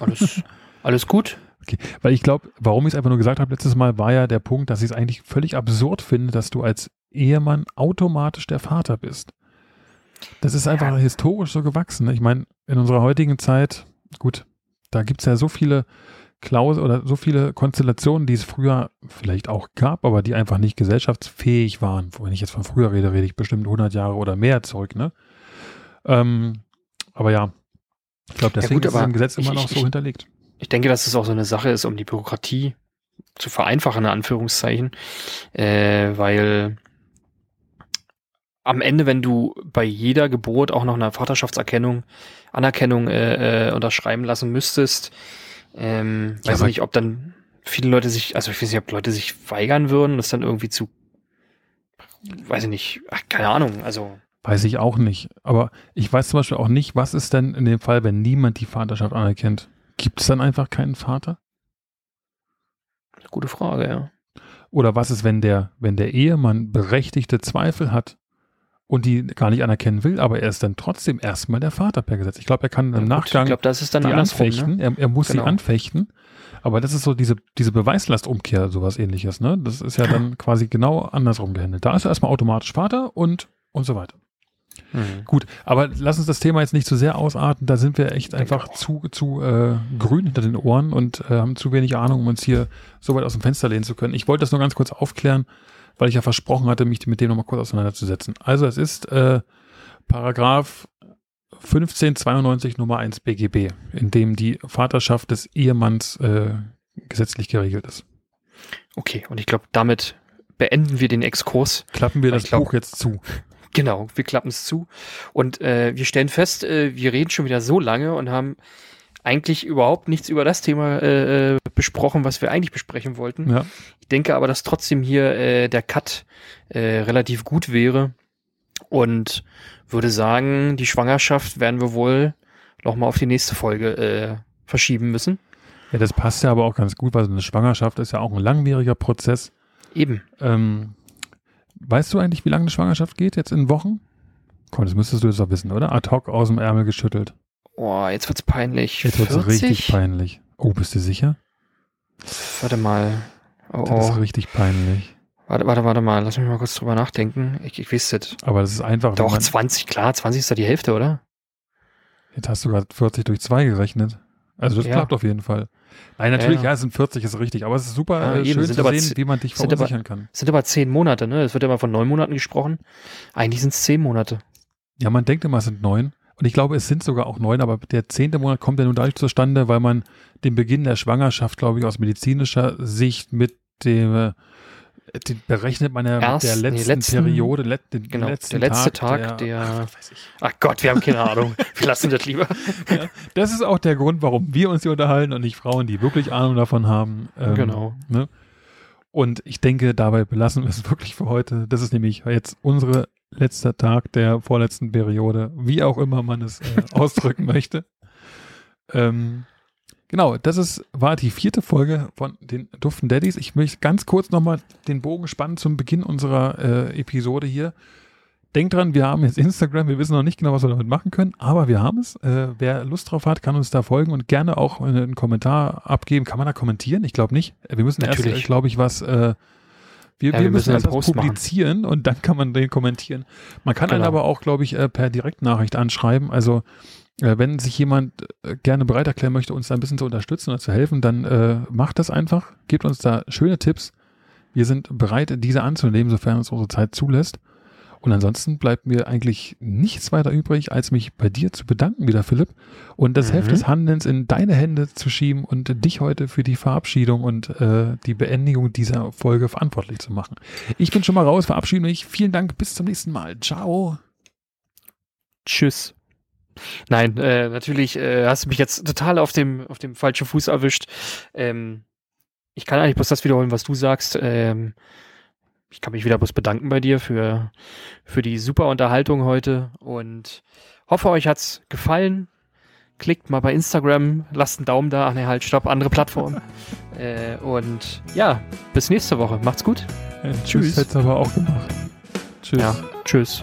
alles, alles gut. Okay, weil ich glaube, warum ich es einfach nur gesagt habe letztes Mal, war ja der Punkt, dass ich es eigentlich völlig absurd finde, dass du als Ehemann automatisch der Vater bist. Das ist einfach ja. historisch so gewachsen. Ne? Ich meine, in unserer heutigen Zeit, gut, da gibt es ja so viele Klauseln oder so viele Konstellationen, die es früher vielleicht auch gab, aber die einfach nicht gesellschaftsfähig waren. Wenn ich jetzt von früher rede, rede ich bestimmt 100 Jahre oder mehr zurück. Ne? Ähm, aber ja, ich glaube, deswegen ja gut, ist es im Gesetz immer noch so ich, hinterlegt. Ich denke, dass es auch so eine Sache ist, um die Bürokratie zu vereinfachen, in Anführungszeichen, äh, weil am Ende, wenn du bei jeder Geburt auch noch eine Vaterschaftserkennung, Anerkennung äh, äh, unterschreiben lassen müsstest, ähm, ja, weiß ich nicht, ob dann viele Leute sich, also ich weiß nicht, ob Leute sich weigern würden, das dann irgendwie zu, weiß ich nicht, ach, keine Ahnung, also. Weiß ich auch nicht. Aber ich weiß zum Beispiel auch nicht, was ist denn in dem Fall, wenn niemand die Vaterschaft anerkennt? Gibt es dann einfach keinen Vater? Gute Frage, ja. Oder was ist, wenn der, wenn der Ehemann berechtigte Zweifel hat und die gar nicht anerkennen will, aber er ist dann trotzdem erstmal der Vater per Gesetz. Ich glaube, er kann im ja, Nachgang ich glaub, das ist dann die ne? anfechten. Ne? Er, er, muss genau. sie anfechten. Aber das ist so diese, diese Beweislastumkehr, sowas ähnliches, ne? Das ist ja dann quasi genau andersrum gehandelt. Da ist er erstmal automatisch Vater und, und so weiter. Mhm. Gut, aber lass uns das Thema jetzt nicht zu sehr ausarten. Da sind wir echt einfach zu, zu äh, grün hinter den Ohren und äh, haben zu wenig Ahnung, um uns hier so weit aus dem Fenster lehnen zu können. Ich wollte das nur ganz kurz aufklären, weil ich ja versprochen hatte, mich mit dem nochmal kurz auseinanderzusetzen. Also es ist äh, Paragraph 1592 Nummer 1 BGB, in dem die Vaterschaft des Ehemanns äh, gesetzlich geregelt ist. Okay, und ich glaube, damit beenden wir den Exkurs. Klappen wir das glaub, Buch jetzt zu. Genau, wir klappen es zu. Und äh, wir stellen fest, äh, wir reden schon wieder so lange und haben eigentlich überhaupt nichts über das Thema äh, äh besprochen, was wir eigentlich besprechen wollten. Ja. Ich denke aber, dass trotzdem hier äh, der Cut äh, relativ gut wäre und würde sagen, die Schwangerschaft werden wir wohl noch mal auf die nächste Folge äh, verschieben müssen. Ja, das passt ja aber auch ganz gut, weil so eine Schwangerschaft ist ja auch ein langwieriger Prozess. Eben. Ähm, weißt du eigentlich, wie lange eine Schwangerschaft geht? Jetzt in Wochen? Komm, das müsstest du jetzt doch wissen, oder? Ad hoc aus dem Ärmel geschüttelt. Boah, jetzt wird's peinlich. Jetzt wird's 40? richtig peinlich. Oh, bist du sicher? Warte mal. Oh, das ist oh. richtig peinlich. Warte, warte, warte mal. Lass mich mal kurz drüber nachdenken. Ich, ich weiß das. Aber das ist einfach. Doch, 20, klar. 20 ist da die Hälfte, oder? Jetzt hast du gerade 40 durch 2 gerechnet. Also das ja. klappt auf jeden Fall. Nein, natürlich, ja, ja es sind 40, ist richtig. Aber es ist super ja, äh, schön zu sehen, wie man dich verunsichern aber, kann. Es sind aber 10 Monate, ne? Es wird ja immer von 9 Monaten gesprochen. Eigentlich sind es 10 Monate. Ja, man denkt immer, es sind 9. Und ich glaube, es sind sogar auch 9, aber der zehnte Monat kommt ja nun dadurch zustande, weil man den Beginn der Schwangerschaft, glaube ich, aus medizinischer Sicht mit dem den berechnet man ja Erst, mit der letzten, nee, letzten Periode, let, den genau, letzten der letzte Tag, Tag der, der ach, ach, Gott, wir haben keine Ahnung. wir lassen das lieber. Ja, das ist auch der Grund, warum wir uns hier unterhalten und nicht Frauen, die wirklich Ahnung davon haben. Ähm, genau. Ne? Und ich denke, dabei belassen wir es wirklich für heute. Das ist nämlich jetzt unsere letzter Tag der vorletzten Periode, wie auch immer man es äh, ausdrücken möchte. Ähm, Genau, das ist, war die vierte Folge von den Duften Daddies. Ich möchte ganz kurz nochmal den Bogen spannen zum Beginn unserer äh, Episode hier. Denkt dran, wir haben jetzt Instagram, wir wissen noch nicht genau, was wir damit machen können, aber wir haben es. Äh, wer Lust drauf hat, kann uns da folgen und gerne auch einen Kommentar abgeben. Kann man da kommentieren? Ich glaube nicht. Wir müssen Natürlich. erst, glaube ich, was äh, wir, ja, wir, wir, müssen, müssen erst publizieren machen. und dann kann man den kommentieren. Man kann genau. einen aber auch, glaube ich, äh, per Direktnachricht anschreiben. Also äh, wenn sich jemand äh, gerne bereit erklären möchte, uns da ein bisschen zu unterstützen oder zu helfen, dann äh, macht das einfach, gebt uns da schöne Tipps. Wir sind bereit, diese anzunehmen, sofern uns unsere Zeit zulässt. Und ansonsten bleibt mir eigentlich nichts weiter übrig, als mich bei dir zu bedanken wieder, Philipp, und das mhm. Heft des Handelns in deine Hände zu schieben und dich heute für die Verabschiedung und äh, die Beendigung dieser Folge verantwortlich zu machen. Ich bin schon mal raus, verabschiede mich. Vielen Dank, bis zum nächsten Mal. Ciao. Tschüss. Nein, äh, natürlich äh, hast du mich jetzt total auf dem, auf dem falschen Fuß erwischt. Ähm, ich kann eigentlich bloß das wiederholen, was du sagst. Ähm, ich kann mich wieder bloß bedanken bei dir für, für die super Unterhaltung heute und hoffe, euch hat's gefallen. Klickt mal bei Instagram, lasst einen Daumen da. Ach ne, halt, stopp, andere Plattform. äh, und ja, bis nächste Woche. Macht's gut. Ja, tschüss. Hätte aber auch gemacht. Tschüss. Ja, tschüss.